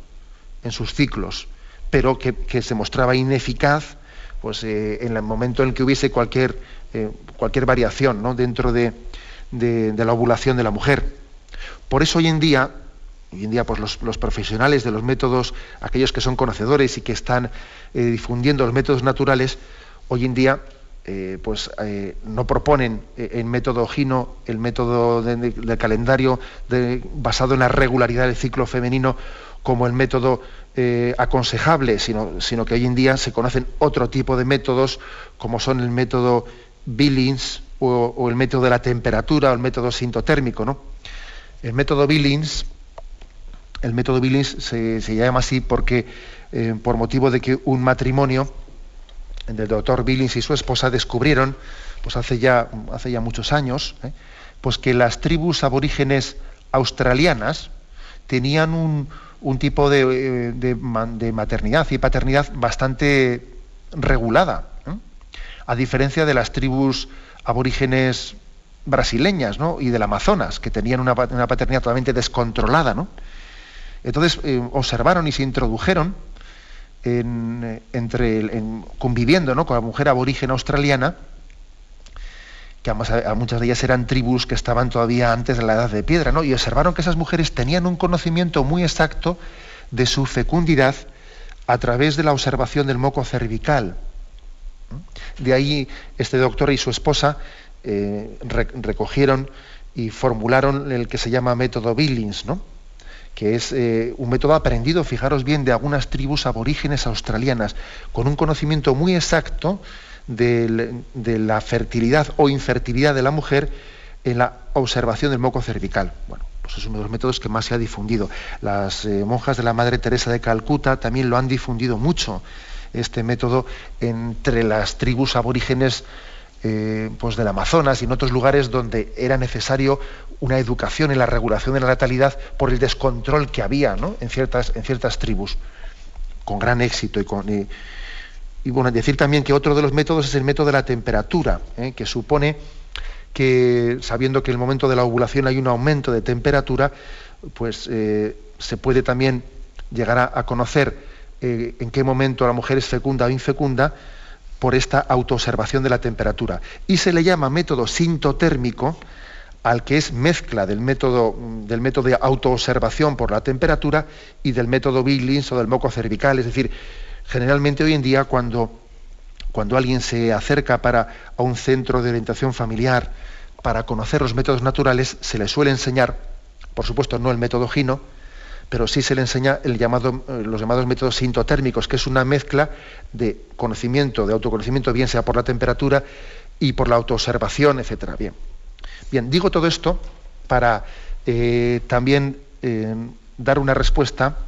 Speaker 2: en sus ciclos, pero que, se mostraba ineficaz pues, eh, en el momento en el que hubiese cualquier, eh, cualquier variación ¿no? dentro de, de la ovulación de la mujer. Por eso hoy en día hoy en día pues los, profesionales de los métodos, aquellos que son conocedores y que están eh, difundiendo los métodos naturales, hoy en día eh, pues eh, no proponen el método Gino, el método del calendario basado en la regularidad del ciclo femenino como el método aconsejable, sino, que hoy en día se conocen otro tipo de métodos, como son el método Billings o, el método de la temperatura o el método sintotérmico. El método Billings el método Billings se, llama así porque, eh, por motivo de que un matrimonio del doctor Billings y su esposa descubrieron, pues hace ya, muchos años, ¿eh? pues que las tribus aborígenes australianas tenían un, tipo de, maternidad y paternidad bastante regulada, a diferencia de las tribus aborígenes brasileñas y del Amazonas, que tenían una, una paternidad totalmente descontrolada. ¿no? Entonces eh, observaron y se introdujeron en, entre, conviviendo con la mujer aborigen australiana, que a, muchas de ellas eran tribus que estaban todavía antes de la edad de piedra, y observaron que esas mujeres tenían un conocimiento muy exacto de su fecundidad a través de la observación del moco cervical. De ahí este doctor y su esposa eh, recogieron y formularon el que se llama método Billings, ¿no? Que es eh, un método aprendido, fijaros bien, de algunas tribus aborígenes australianas, con un conocimiento muy exacto de, la fertilidad o infertilidad de la mujer en la observación del moco cervical. Bueno, pues es uno de los métodos que más se ha difundido. Las eh, monjas de la Madre Teresa de Calcuta también lo han difundido mucho, este método entre las tribus aborígenes eh, pues del Amazonas y en otros lugares donde era necesario una educación en la regulación de la natalidad por el descontrol que había en, ciertas, en ciertas tribus, con gran éxito. Y, con, y, bueno, decir también que otro de los métodos es el método de la temperatura, ¿eh? que supone que sabiendo que en el momento de la ovulación hay un aumento de temperatura, pues eh, se puede también llegar a, conocer en qué momento la mujer es fecunda o infecunda, por esta autoobservación de la temperatura. Y se le llama método sintotérmico al que es mezcla del método, del método de autoobservación por la temperatura y del método Billings o del moco cervical. Es decir, generalmente hoy en día cuando, cuando alguien se acerca para, a un centro de orientación familiar para conocer los métodos naturales, se le suele enseñar, por supuesto no el método Gino, pero sí se le enseña el llamado, eh, los llamados métodos sintotérmicos, que es una mezcla de conocimiento, de autoconocimiento, bien sea por la temperatura y por la autoobservación, etcétera. Bien. Bien, digo todo esto para eh, también eh, dar una respuesta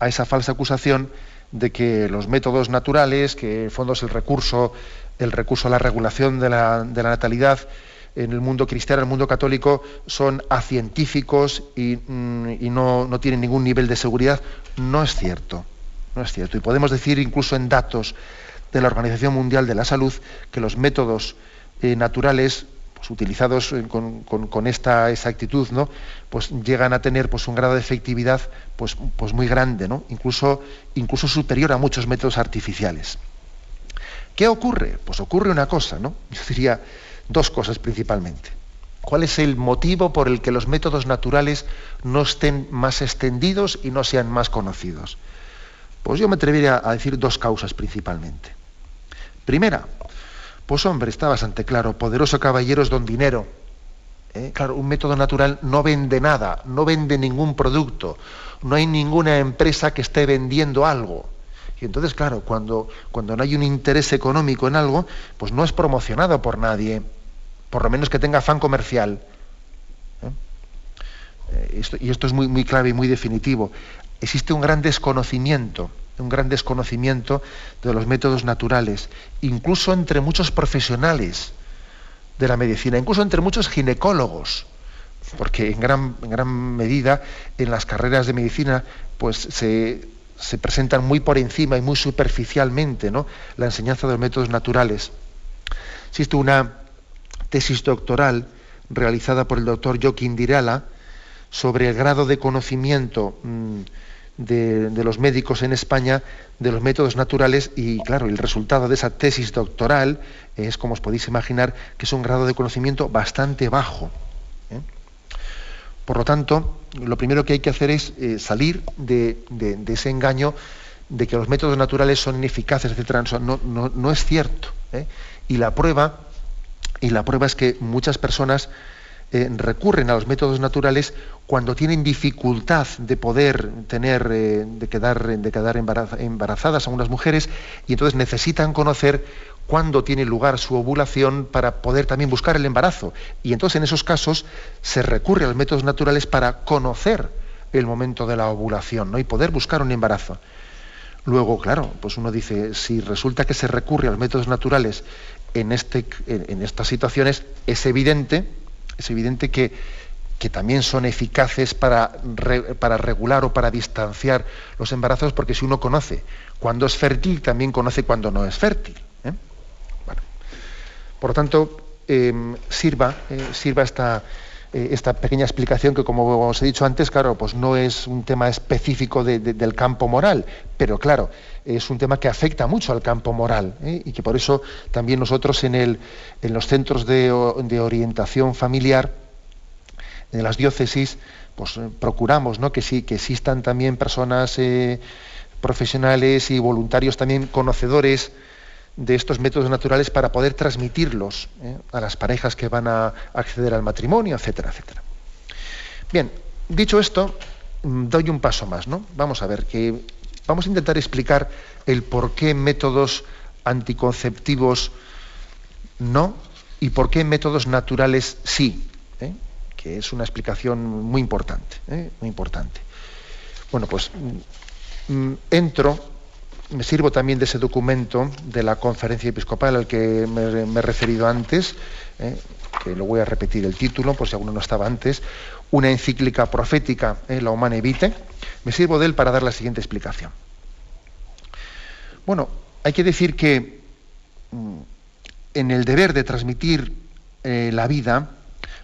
Speaker 2: a esa falsa acusación de que los métodos naturales, que en fondo es el recurso, el recurso a la regulación de la, natalidad, en el mundo cristiano, en el mundo católico, son acientíficos y, mm, no, tienen ningún nivel de seguridad. No es cierto, no es cierto. Y podemos decir incluso en datos de la Organización Mundial de la Salud que los métodos eh, naturales pues, utilizados eh, con, esta exactitud, ¿no? Pues llegan a tener pues, un grado de efectividad pues, pues muy grande, ¿no? Incluso, incluso superior a muchos métodos artificiales. ¿Qué ocurre? Pues ocurre una cosa, ¿no? Yo diría dos cosas principalmente. ¿Cuál es el motivo por el que los métodos naturales no estén más extendidos y no sean más conocidos? Pues yo me atrevería a decir dos causas principalmente. Primera, pues hombre, está bastante claro, poderoso caballero es don dinero. ¿eh? Claro, un método natural no vende nada, no vende ningún producto, no hay ninguna empresa que esté vendiendo algo. Y entonces, claro, cuando, cuando no hay un interés económico en algo, pues no es promocionado por nadie, por lo menos que tenga afán comercial. ¿eh? Eh, y esto es muy, muy clave y muy definitivo. Existe un gran desconocimiento un gran desconocimiento de los métodos naturales, incluso entre muchos profesionales de la medicina, incluso entre muchos ginecólogos, porque en gran, en gran medida en las carreras de medicina pues se, se, presentan muy por encima y muy superficialmente ¿no? la enseñanza de los métodos naturales. Existe una tesis doctoral realizada por el doctor Joaquín Dirala sobre el grado de conocimiento mm, de, los médicos en España de los métodos naturales y claro, el resultado de esa tesis doctoral es, como os podéis imaginar, que es un grado de conocimiento bastante bajo. ¿eh? Por lo tanto, lo primero que hay que hacer es eh, salir de, ese engaño de que los métodos naturales son ineficaces, etc. No, no, es cierto. ¿eh? Y la prueba, y la prueba es que muchas personas eh, recurren a los métodos naturales cuando tienen dificultad de poder tener, eh, de quedar, de quedar embarazadas a unas mujeres y entonces necesitan conocer cuándo tiene lugar su ovulación para poder también buscar el embarazo. Y entonces en esos casos se recurre a los métodos naturales para conocer el momento de la ovulación ¿no? y poder buscar un embarazo. Luego, claro, pues uno dice, si resulta que se recurre a los métodos naturales en, este, en estas situaciones, es evidente es evidente que, también son eficaces para, regular o para distanciar los embarazos, porque si uno conoce cuándo es fértil, también conoce cuándo no es fértil. ¿eh? por lo tanto, em, sirva, eh, eh, esta pequeña explicación que, como os he dicho antes, claro, pues no es un tema específico del campo moral, pero claro, es un tema que afecta mucho al campo moral y que por eso también nosotros en, el, en los centros de, orientación familiar, en las diócesis, pues eh, procuramos ¿no? que sí, que existan también personas eh, profesionales y voluntarios también conocedores de estos métodos naturales para poder transmitirlos ¿eh? a las parejas que van a acceder al matrimonio, etcétera, etcétera. Bien, dicho esto, mm, doy un paso más, ¿no? Vamos a ver que vamos a intentar explicar el por qué métodos anticonceptivos no y por qué métodos naturales sí, ¿eh? que es una explicación muy importante, ¿eh? muy importante. Bueno, pues mm, entro, me sirvo también de ese documento de la conferencia episcopal al que me, he referido antes, ¿eh? que lo voy a repetir el título por si alguno no estaba antes, una encíclica profética, la Humane Vitae, me sirvo de él para dar la siguiente explicación. Bueno, hay que decir que mm, en el deber de transmitir eh, la vida,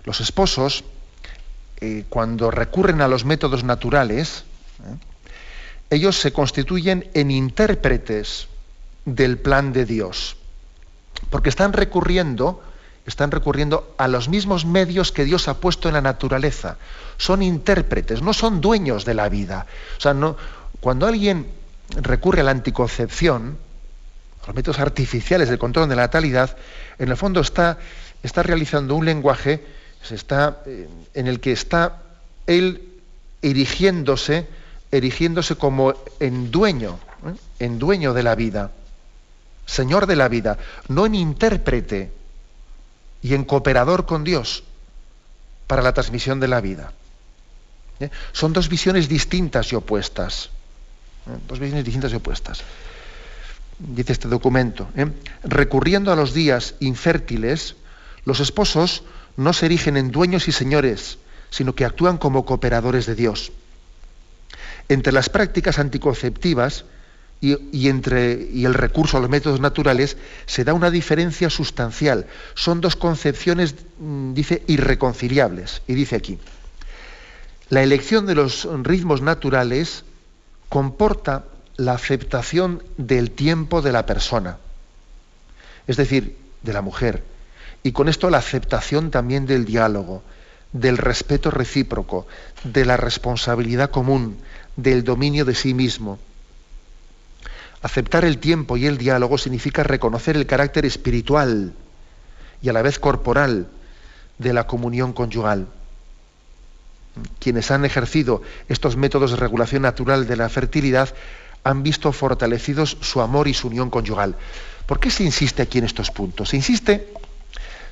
Speaker 2: los esposos, eh, cuando recurren a los métodos naturales, ¿eh? ellos se constituyen en intérpretes del plan de Dios, porque están recurriendo, están recurriendo a los mismos medios que Dios ha puesto en la naturaleza. Son intérpretes, no son dueños de la vida. O sea, cuando alguien recurre a la anticoncepción, los métodos artificiales de control de la natalidad, en el fondo está, está realizando un lenguaje se está, eh, en el que está él erigiéndose, erigiéndose como en dueño, ¿eh? en dueño de la vida, señor de la vida, no en intérprete y en cooperador con Dios para la transmisión de la vida. ¿eh? Son dos visiones distintas y opuestas. Dos visiones distintas y opuestas dice este documento, ¿eh? recurriendo a los días infértiles, los esposos no se erigen en dueños y señores, sino que actúan como cooperadores de Dios. Entre las prácticas anticonceptivas y, entre, y el recurso a los métodos naturales, se da una diferencia sustancial. Son dos concepciones, mm, dice, irreconciliables. Y dice aquí, la elección de los ritmos naturales comporta la aceptación del tiempo de la persona, es decir, de la mujer, y con esto la aceptación también del diálogo, del respeto recíproco, de la responsabilidad común, del dominio de sí mismo. Aceptar el tiempo y el diálogo significa reconocer el carácter espiritual y a la vez corporal de la comunión conyugal. Quienes han ejercido estos métodos de regulación natural de la fertilidad han visto fortalecidos su amor y su unión conyugal. ¿Por qué se insiste aquí en estos puntos? Se insiste,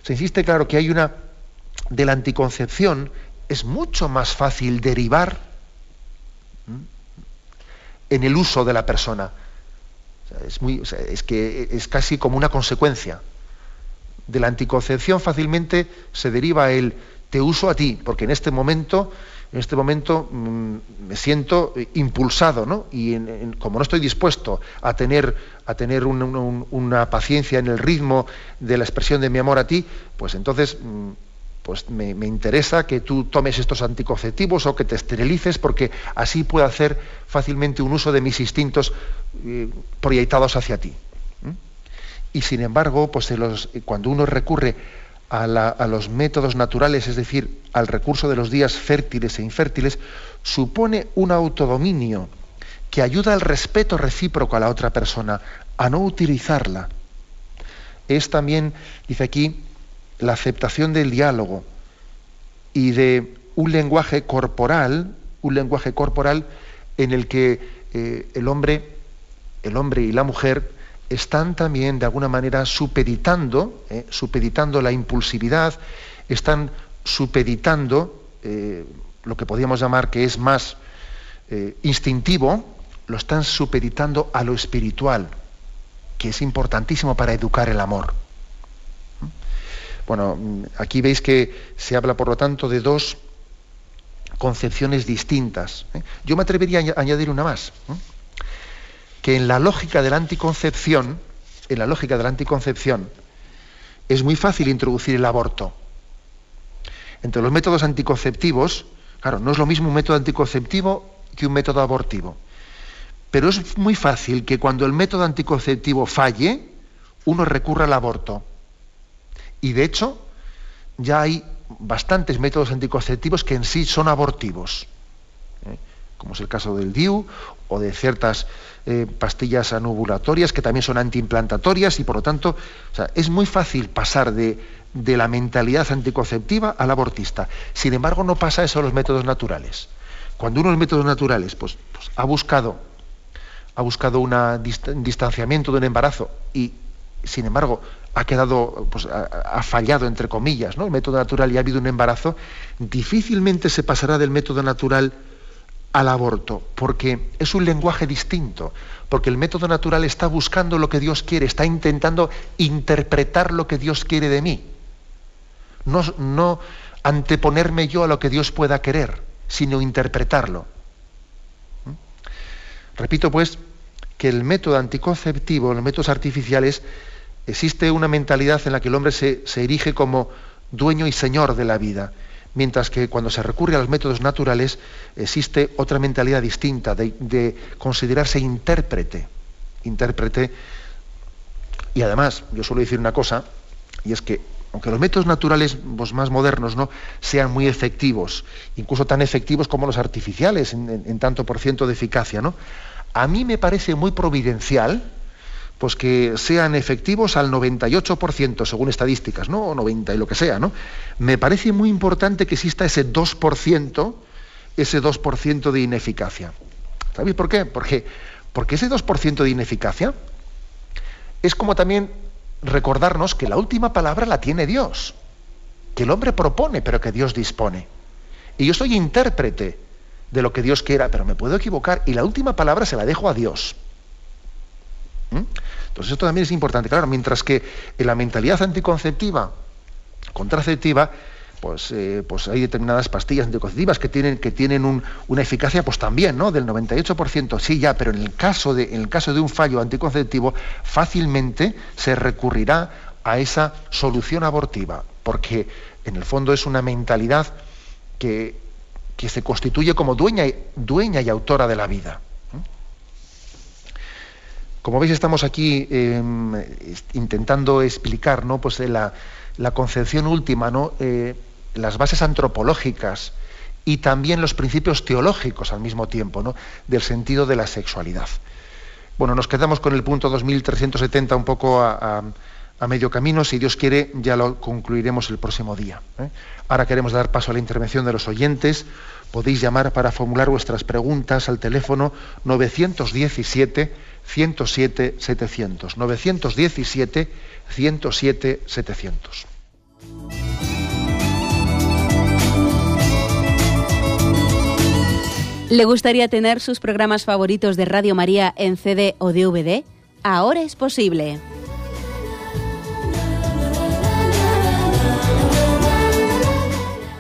Speaker 2: se insiste, claro, que hay una de la anticoncepción es mucho más fácil derivar en el uso de la persona es, muy, es que es casi como una consecuencia. De la anticoncepción fácilmente se deriva el te uso a ti, porque en este momento, en este momento mm, me siento impulsado, ¿no? Y como no estoy dispuesto a tener, a tener una paciencia en el ritmo de la expresión de mi amor a ti, pues entonces mm, pues me, interesa que tú tomes estos anticonceptivos o que te esterilices porque así puedo hacer fácilmente un uso de mis instintos eh, proyectados hacia ti. Y sin embargo, pues cuando uno recurre a, a, los métodos naturales, es decir, al recurso de los días fértiles e infértiles, supone un autodominio que ayuda al respeto recíproco a la otra persona, a no utilizarla. Es también, dice aquí, la aceptación del diálogo y de un lenguaje corporal, un lenguaje corporal en el que eh, el hombre, el hombre y la mujer están también de alguna manera supeditando, eh, supeditando la impulsividad, están supeditando eh, lo que podríamos llamar que es más instintivo, lo están supeditando a lo espiritual, que es importantísimo para educar el amor. Bueno, aquí veis que se habla, por lo tanto, de dos concepciones distintas. ¿eh? Yo me atrevería a añadir una más, ¿eh? que en la lógica de la anticoncepción, en la lógica de la anticoncepción, es muy fácil introducir el aborto. Entre los métodos anticonceptivos, claro, no es lo mismo un método anticonceptivo que un método abortivo. Pero es muy fácil que cuando el método anticonceptivo falle, uno recurra al aborto. Y de hecho, ya hay bastantes métodos anticonceptivos que en sí son abortivos, ¿eh? como es el caso del DIU o de ciertas eh, pastillas anovulatorias que también son antiimplantatorias y por lo tanto es muy fácil pasar de, la mentalidad anticonceptiva al abortista. Sin embargo, no pasa eso a los métodos naturales. Cuando uno de los métodos naturales pues, pues ha buscado ha buscado un distanciamiento de un embarazo y sin embargo, ha quedado, pues, ha, fallado, entre comillas, ¿no? el método natural y ha habido un embarazo, difícilmente se pasará del método natural al aborto, porque es un lenguaje distinto, porque el método natural está buscando lo que Dios quiere, está intentando interpretar lo que Dios quiere de mí. No, no anteponerme yo a lo que Dios pueda querer, sino interpretarlo. ¿Mm? Repito, pues, que el método anticonceptivo, los métodos artificiales, existe una mentalidad en la que el hombre se, erige como dueño y señor de la vida, mientras que cuando se recurre a los métodos naturales existe otra mentalidad distinta, de, considerarse intérprete, intérprete. Y además, yo suelo decir una cosa, y es que aunque los métodos naturales pues, más modernos ¿no? sean muy efectivos, incluso tan efectivos como los artificiales, en, en tanto por ciento de eficacia, ¿no? a mí me parece muy providencial pues que sean efectivos al 98%, según estadísticas, ¿no? O 90 y lo que sea, ¿no? Me parece muy importante que exista ese 2%, ese 2% de ineficacia. ¿Sabéis por qué? Porque, porque ese 2% de ineficacia es como también recordarnos que la última palabra la tiene Dios, que el hombre propone, pero que Dios dispone. Y yo soy intérprete de lo que Dios quiera, pero me puedo equivocar y la última palabra se la dejo a Dios. ¿Mm? Entonces esto también es importante. Claro, mientras que en la mentalidad anticonceptiva, contraceptiva, pues, eh, pues hay determinadas pastillas anticonceptivas que tienen, que tienen una eficacia pues también, ¿no? Del 98%, sí, ya, pero en el, caso de, en el caso de un fallo anticonceptivo, fácilmente se recurrirá a esa solución abortiva, porque en el fondo es una mentalidad que, que se constituye como dueña, dueña y autora de la vida. Como veis, estamos aquí em, intentando explicar ¿no? pues, la, la concepción última, ¿no? Eh, las bases antropológicas y también los principios teológicos al mismo tiempo, ¿no? del sentido de la sexualidad. Bueno, nos quedamos con el punto 2370 un poco a, medio camino. Si Dios quiere, ya lo concluiremos el próximo día. ¿eh? Ahora queremos dar paso a la intervención de los oyentes. Podéis llamar para formular vuestras preguntas al teléfono 917 107 700. 917 107 700.
Speaker 1: ¿Le gustaría tener sus programas favoritos de Radio María en CD o DVD? Ahora es posible.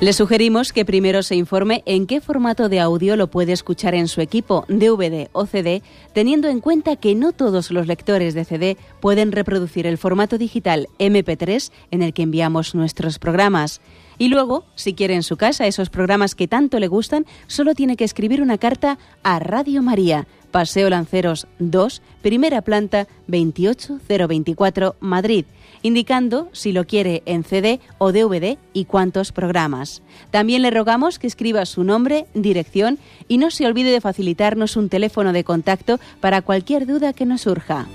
Speaker 1: Le sugerimos que primero se informe en qué formato de audio lo puede escuchar en su equipo, DVD o CD, teniendo en cuenta que no todos los lectores de CD pueden reproducir el formato digital MP3 en el que enviamos nuestros programas. Y luego, si quiere en su casa esos programas que tanto le gustan, solo tiene que escribir una carta a Radio María, Paseo Lanceros 2, primera planta 28024, Madrid indicando si lo quiere en CD o DVD y cuántos programas. También le rogamos que escriba su nombre, dirección y no se olvide de facilitarnos un teléfono de contacto para cualquier duda que nos surja.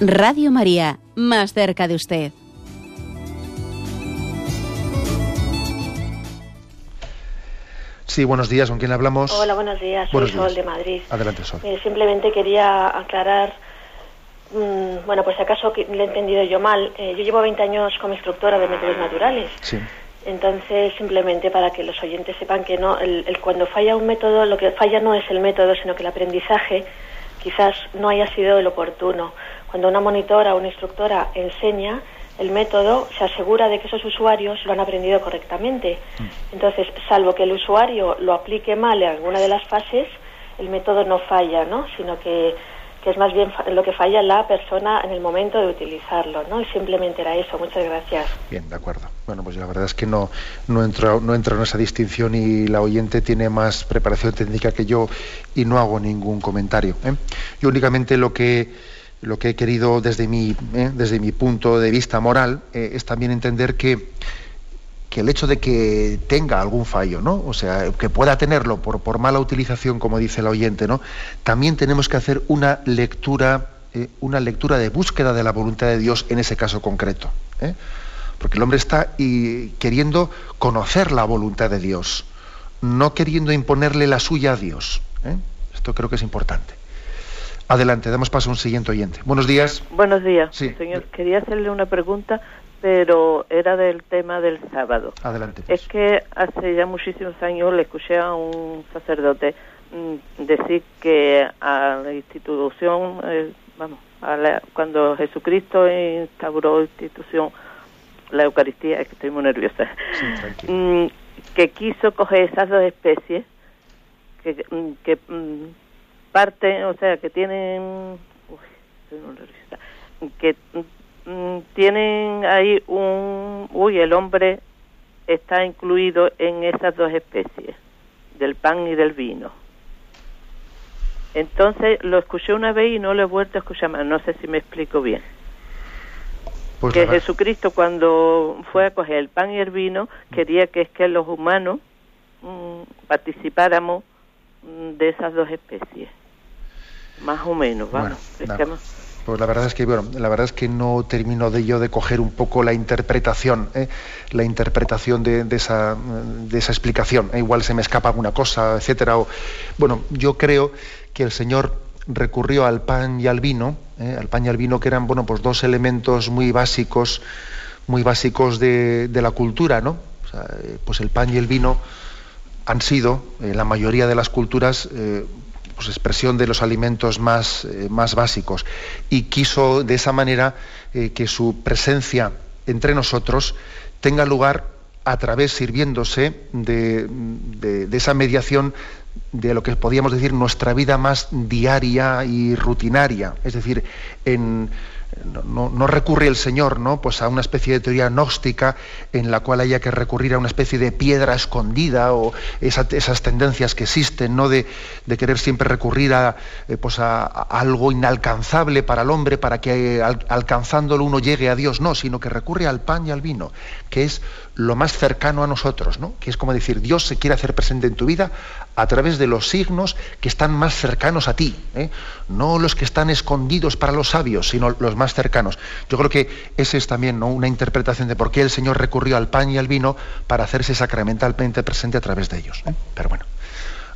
Speaker 1: Radio María, más cerca de usted.
Speaker 2: Sí, buenos días. ¿Con quién hablamos?
Speaker 4: Hola, buenos días. Soy Sol de Madrid.
Speaker 2: Adelante, Sol.
Speaker 4: Eh, simplemente quería aclarar, mm, bueno, pues si acaso le he entendido yo mal. Eh, yo llevo 20 años como instructora de métodos naturales.
Speaker 2: Sí.
Speaker 4: Entonces, simplemente para que los oyentes sepan que no, el, cuando falla un método, lo que falla no es el método, sino que el aprendizaje quizás no haya sido el oportuno. Cuando una monitora o una instructora enseña, el método se asegura de que esos usuarios lo han aprendido correctamente. Mm. Entonces, salvo que el usuario lo aplique mal en alguna de las fases, el método no falla, ¿no? Sino que, es más bien lo que falla la persona en el momento de utilizarlo, ¿no? Y simplemente era eso. Muchas gracias.
Speaker 2: Bien, de acuerdo. Bueno, pues la verdad es que no, no, entro, no entro en esa distinción y la oyente tiene más preparación técnica que yo y no hago ningún comentario. ¿eh? Yo únicamente lo que lo que he querido desde mi, eh, desde mi punto de vista moral eh, es también entender que, que, el hecho de que tenga algún fallo, ¿no? O sea, que pueda tenerlo por, por mala utilización, como dice el oyente, ¿no? También tenemos que hacer una lectura, eh, una lectura de búsqueda de la voluntad de Dios en ese caso concreto. Porque el hombre está y, queriendo conocer la voluntad de Dios, no queriendo imponerle la suya a Dios. Esto creo que es importante. Adelante, damos paso a un siguiente oyente. Buenos días.
Speaker 5: Buenos días, señor. Quería hacerle una pregunta, pero era del tema del sábado.
Speaker 2: Adelante.
Speaker 5: Pues. Es que hace ya muchísimos años le escuché a un sacerdote mm, decir que a la institución, eh, vamos, cuando Jesucristo instauró la institución, la Eucaristía, es que estoy muy nerviosa, mm, que quiso coger esas dos especies que, mm, que parte, o sea, que tienen, que mm, tienen ahí un, uy, el hombre está incluido en esas dos especies, del pan y del vino. Entonces lo escuché una vez y no lo he vuelto a escuchar más, no sé si me explico bien. Pues que Jesucristo cuando fue a coger el pan y el vino quería que es que los humanos mm, participáramos mm, de esas dos especies. Más o menos, Bueno,
Speaker 2: Pues la verdad es que bueno, la verdad es que no termino de yo de coger un poco la interpretación, ¿eh? la interpretación de, esa, de esa explicación. ¿eh? Igual se me escapa alguna cosa, etcétera. O, bueno, yo creo que el Señor recurrió al pan y al vino, ¿eh? al pan y al vino que eran bueno, pues dos elementos muy básicos, muy básicos de, de la cultura, ¿no? pues el pan y el vino han sido, en la mayoría de las culturas, pues, expresión de los alimentos más, eh, más básicos. Y quiso de esa manera eh, que su presencia entre nosotros tenga lugar a través, sirviéndose de, de esa mediación de lo que podríamos decir nuestra vida más diaria y rutinaria, es decir, en, no, recurre el Señor ¿no? pues a una especie de teoría gnóstica en la cual haya que recurrir a una especie de piedra escondida o esas tendencias que existen ¿no? de, querer siempre recurrir a, eh, pues a, algo inalcanzable para el hombre para que alcanzándolo uno llegue a Dios, no, sino que recurre al pan y al vino, que es lo más cercano a nosotros, ¿no? que es como decir, Dios se quiere hacer presente en tu vida a través de los signos que están más cercanos a ti, ¿eh? no los que están escondidos para los sabios, sino los más cercanos. Yo creo que esa es también ¿no? una interpretación de por qué el Señor recurrió al pan y al vino para hacerse sacramentalmente presente a través de ellos. ¿eh? Pero bueno,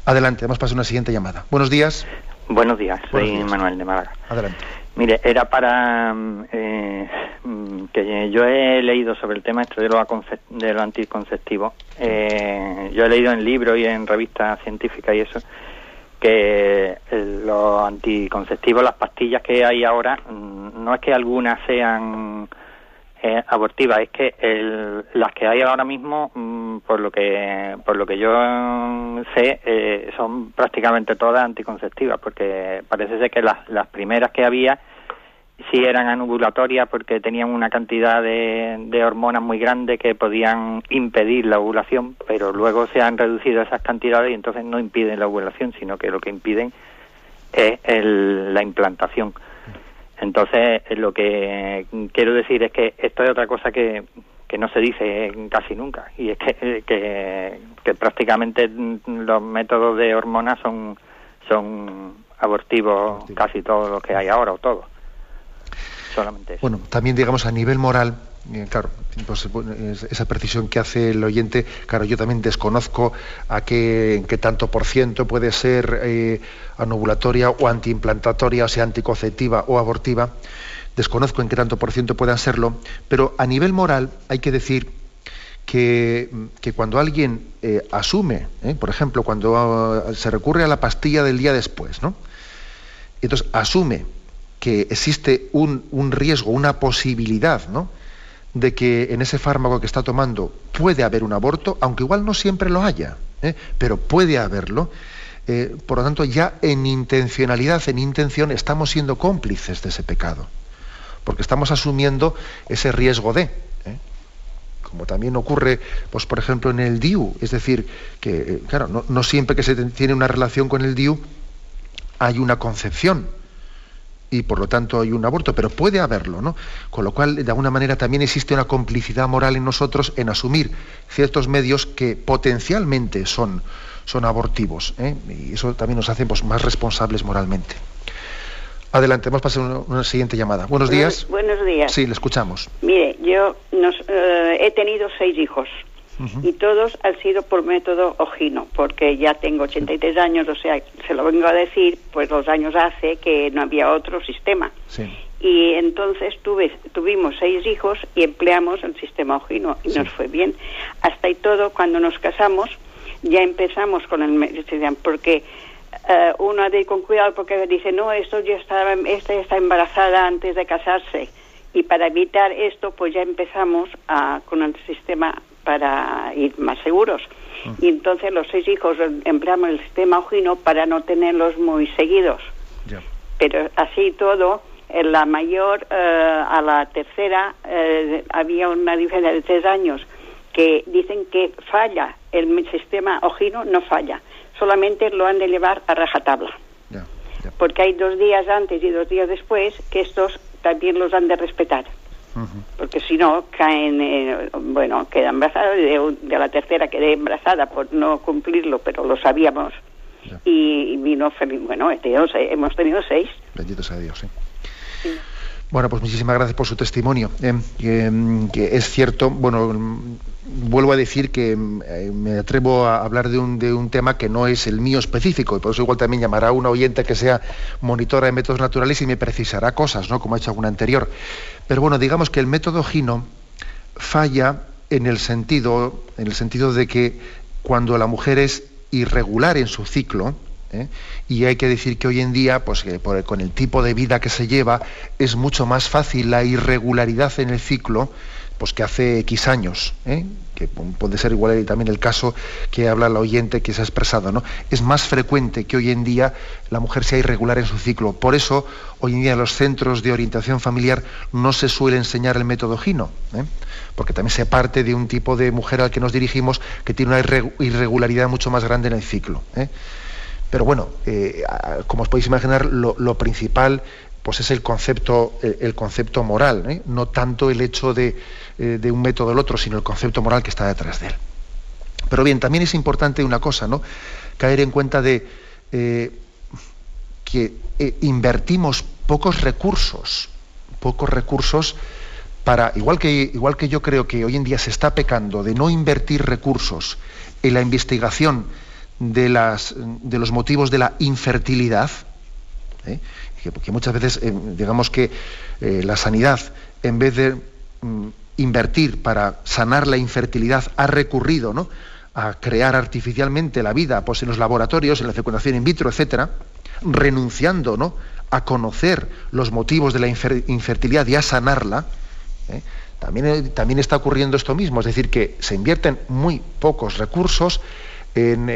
Speaker 2: adelante, vamos a pasar a una siguiente llamada. Buenos días.
Speaker 6: Buenos días, soy Manuel de Málaga.
Speaker 2: Adelante.
Speaker 6: Mire, era para mm, eh, que yo he leído sobre el tema esto de lo, de lo anticonceptivo. Eh, yo he leído en libros y en revistas científicas y eso que los anticonceptivos, las pastillas que hay ahora, mm, no es que algunas sean eh, abortivas, es que las que hay ahora mismo, mm, por lo que por lo que yo sé, eh, son prácticamente todas anticonceptivas, porque parece ser que las, las primeras que había sí eran anovulatorias porque tenían una cantidad de, de, hormonas muy grande que podían impedir la ovulación, pero luego se han reducido esas cantidades y entonces no impiden la ovulación, sino que lo que impiden es la implantación. Entonces, lo que quiero decir es que esto es otra cosa que, que no se dice casi nunca, y es que, que, prácticamente los métodos de hormonas son, son abortivos casi todos los que hay ahora, o todos. Solamente eso.
Speaker 2: Bueno, también digamos a nivel moral, eh, claro, pues, esa precisión que hace el oyente, claro, yo también desconozco a qué, qué tanto por ciento puede ser eh, anovulatoria o antiimplantatoria, o sea, anticonceptiva o abortiva. Desconozco en qué tanto por ciento puedan serlo, pero a nivel moral hay que decir que, cuando alguien eh, asume, por ejemplo, cuando ah, se recurre a la pastilla del día después, ¿no? Entonces asume que existe un, un riesgo, una posibilidad, ¿no? De que en ese fármaco que está tomando puede haber un aborto, aunque igual no siempre lo haya, ¿eh? pero puede haberlo. Eh, por lo tanto, ya en intencionalidad, en intención, estamos siendo cómplices de ese pecado, porque estamos asumiendo ese riesgo de. ¿eh? Como también ocurre, pues, por ejemplo, en el DIU, es decir, que, claro, no, no siempre que se tiene una relación con el DIU hay una concepción y por lo tanto hay un aborto, pero puede haberlo, ¿no? Con lo cual, de alguna manera, también existe una complicidad moral en nosotros en asumir ciertos medios que potencialmente son, son abortivos, ¿eh? y eso también nos hace pues, más responsables moralmente. Adelante, vamos a pasar una, siguiente llamada. Buenos días.
Speaker 7: Buenos días.
Speaker 2: Sí, le escuchamos.
Speaker 7: Mire, yo nos, eh, he tenido seis hijos y todos han sido por método ojino, porque ya tengo 83 años, o sea, se lo vengo a decir, pues los años hace que no había otro sistema. Y entonces tuve, tuvimos seis hijos y empleamos el sistema ojino y nos fue bien. Hasta y todo, cuando nos casamos, ya empezamos con el porque uh, uno ha de ir con cuidado porque dice, no, esto ya estaba, esta está embarazada antes de casarse. Y para evitar esto, pues ya empezamos a, con el sistema para ir más seguros. Y entonces los seis hijos empleamos el sistema ojino para no tenerlos muy seguidos. Pero así todo, en la mayor eh, a la tercera eh, había una diferencia de tres años que dicen que falla, el sistema ojino no falla, solamente lo han de llevar a rajatabla. Porque hay dos días antes y dos días después que estos también los han de respetar porque si no caen, eh, bueno, queda embarazada, de, la tercera quedé embarazada por no cumplirlo, pero lo sabíamos. Y, vino feliz, bueno, hemos tenido seis.
Speaker 2: Bendito sea Dios, sí. Bueno, pues muchísimas gracias por su testimonio. Eh, que, es cierto, bueno, vuelvo a decir que eh, me atrevo a hablar de un, de un, tema que no es el mío específico, y por eso igual también llamará a una oyente que sea monitora de métodos naturales y me precisará cosas, ¿no? Como ha hecho alguna anterior. Pero bueno, digamos que el método Gino falla en el sentido, en el sentido de que cuando la mujer es irregular en su ciclo, ¿eh? Y hay que decir que hoy en día, pues con el tipo de vida que se lleva, es mucho más fácil la irregularidad en el ciclo pues que hace X años, ¿eh? que puede ser igual también el caso que habla el oyente que se ha expresado, ¿no? Es más frecuente que hoy en día la mujer sea irregular en su ciclo. Por eso, hoy en día en los centros de orientación familiar no se suele enseñar el método Gino, ¿eh? porque también se parte de un tipo de mujer al que nos dirigimos que tiene una irregularidad mucho más grande en el ciclo. ¿eh? Pero bueno, como os podéis imaginar, lo principal pues es el concepto, el, concepto moral, ¿eh? no tanto el hecho eh, de, un método del otro, sino el concepto moral que está detrás de él. Pero bien, también es importante una cosa, ¿no? Caer en cuenta de eh, que invertimos pocos recursos, pocos recursos para, igual que, igual que yo creo que hoy en día se está pecando de no invertir recursos en la investigación de, las, de los motivos de la infertilidad, que, muchas veces, eh, digamos que eh, la sanidad, en vez de mm, invertir para sanar la infertilidad, ha recurrido ¿no? a crear artificialmente la vida pues, en los laboratorios, en la fecundación in vitro, etcétera, renunciando ¿no? a conocer los motivos de la infertilidad y a sanarla. ¿eh? También está ocurriendo esto mismo, es decir, que se invierten muy pocos recursos eh, en,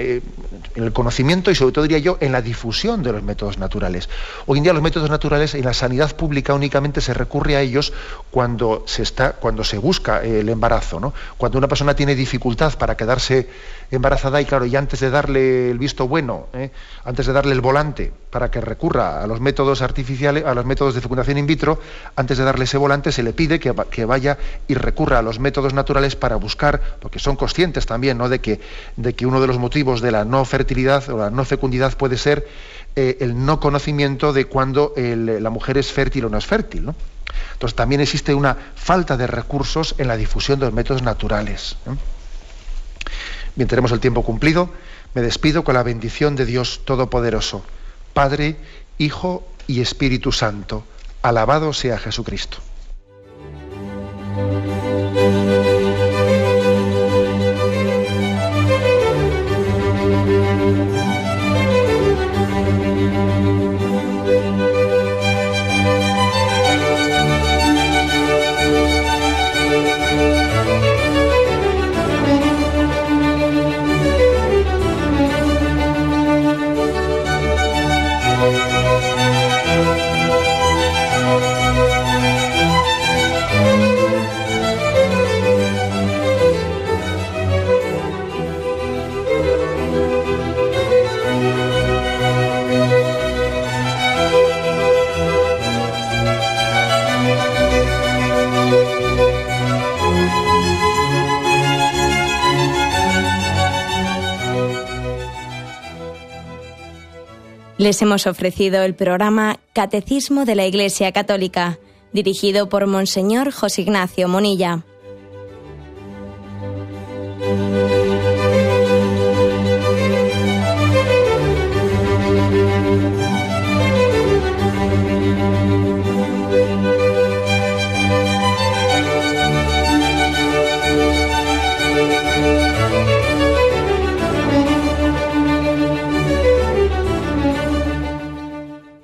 Speaker 2: el conocimiento y sobre todo diría yo en la difusión de los métodos naturales. Hoy en día los métodos naturales en la sanidad pública únicamente se recurre a ellos cuando se está, cuando se busca el embarazo, ¿no? Cuando una persona tiene dificultad para quedarse embarazada y claro, y antes de darle el visto bueno, ¿eh? antes de darle el volante para que recurra a los métodos artificiales, a los métodos de fecundación in vitro, antes de darle ese volante se le pide que, vaya y recurra a los métodos naturales para buscar, porque son conscientes también ¿no? de, que, uno de los motivos de la no fertilidad o la no fecundidad puede ser eh, el no conocimiento de cuándo la mujer es fértil o no es fértil. Entonces también existe una falta de recursos en la difusión de los métodos naturales. ¿eh? Bien, tenemos el tiempo cumplido. Me despido con la bendición de Dios Todopoderoso, Padre, Hijo y Espíritu Santo. Alabado sea Jesucristo.
Speaker 8: Les hemos ofrecido el programa Catecismo de la Iglesia Católica, dirigido por Monseñor José Ignacio Monilla.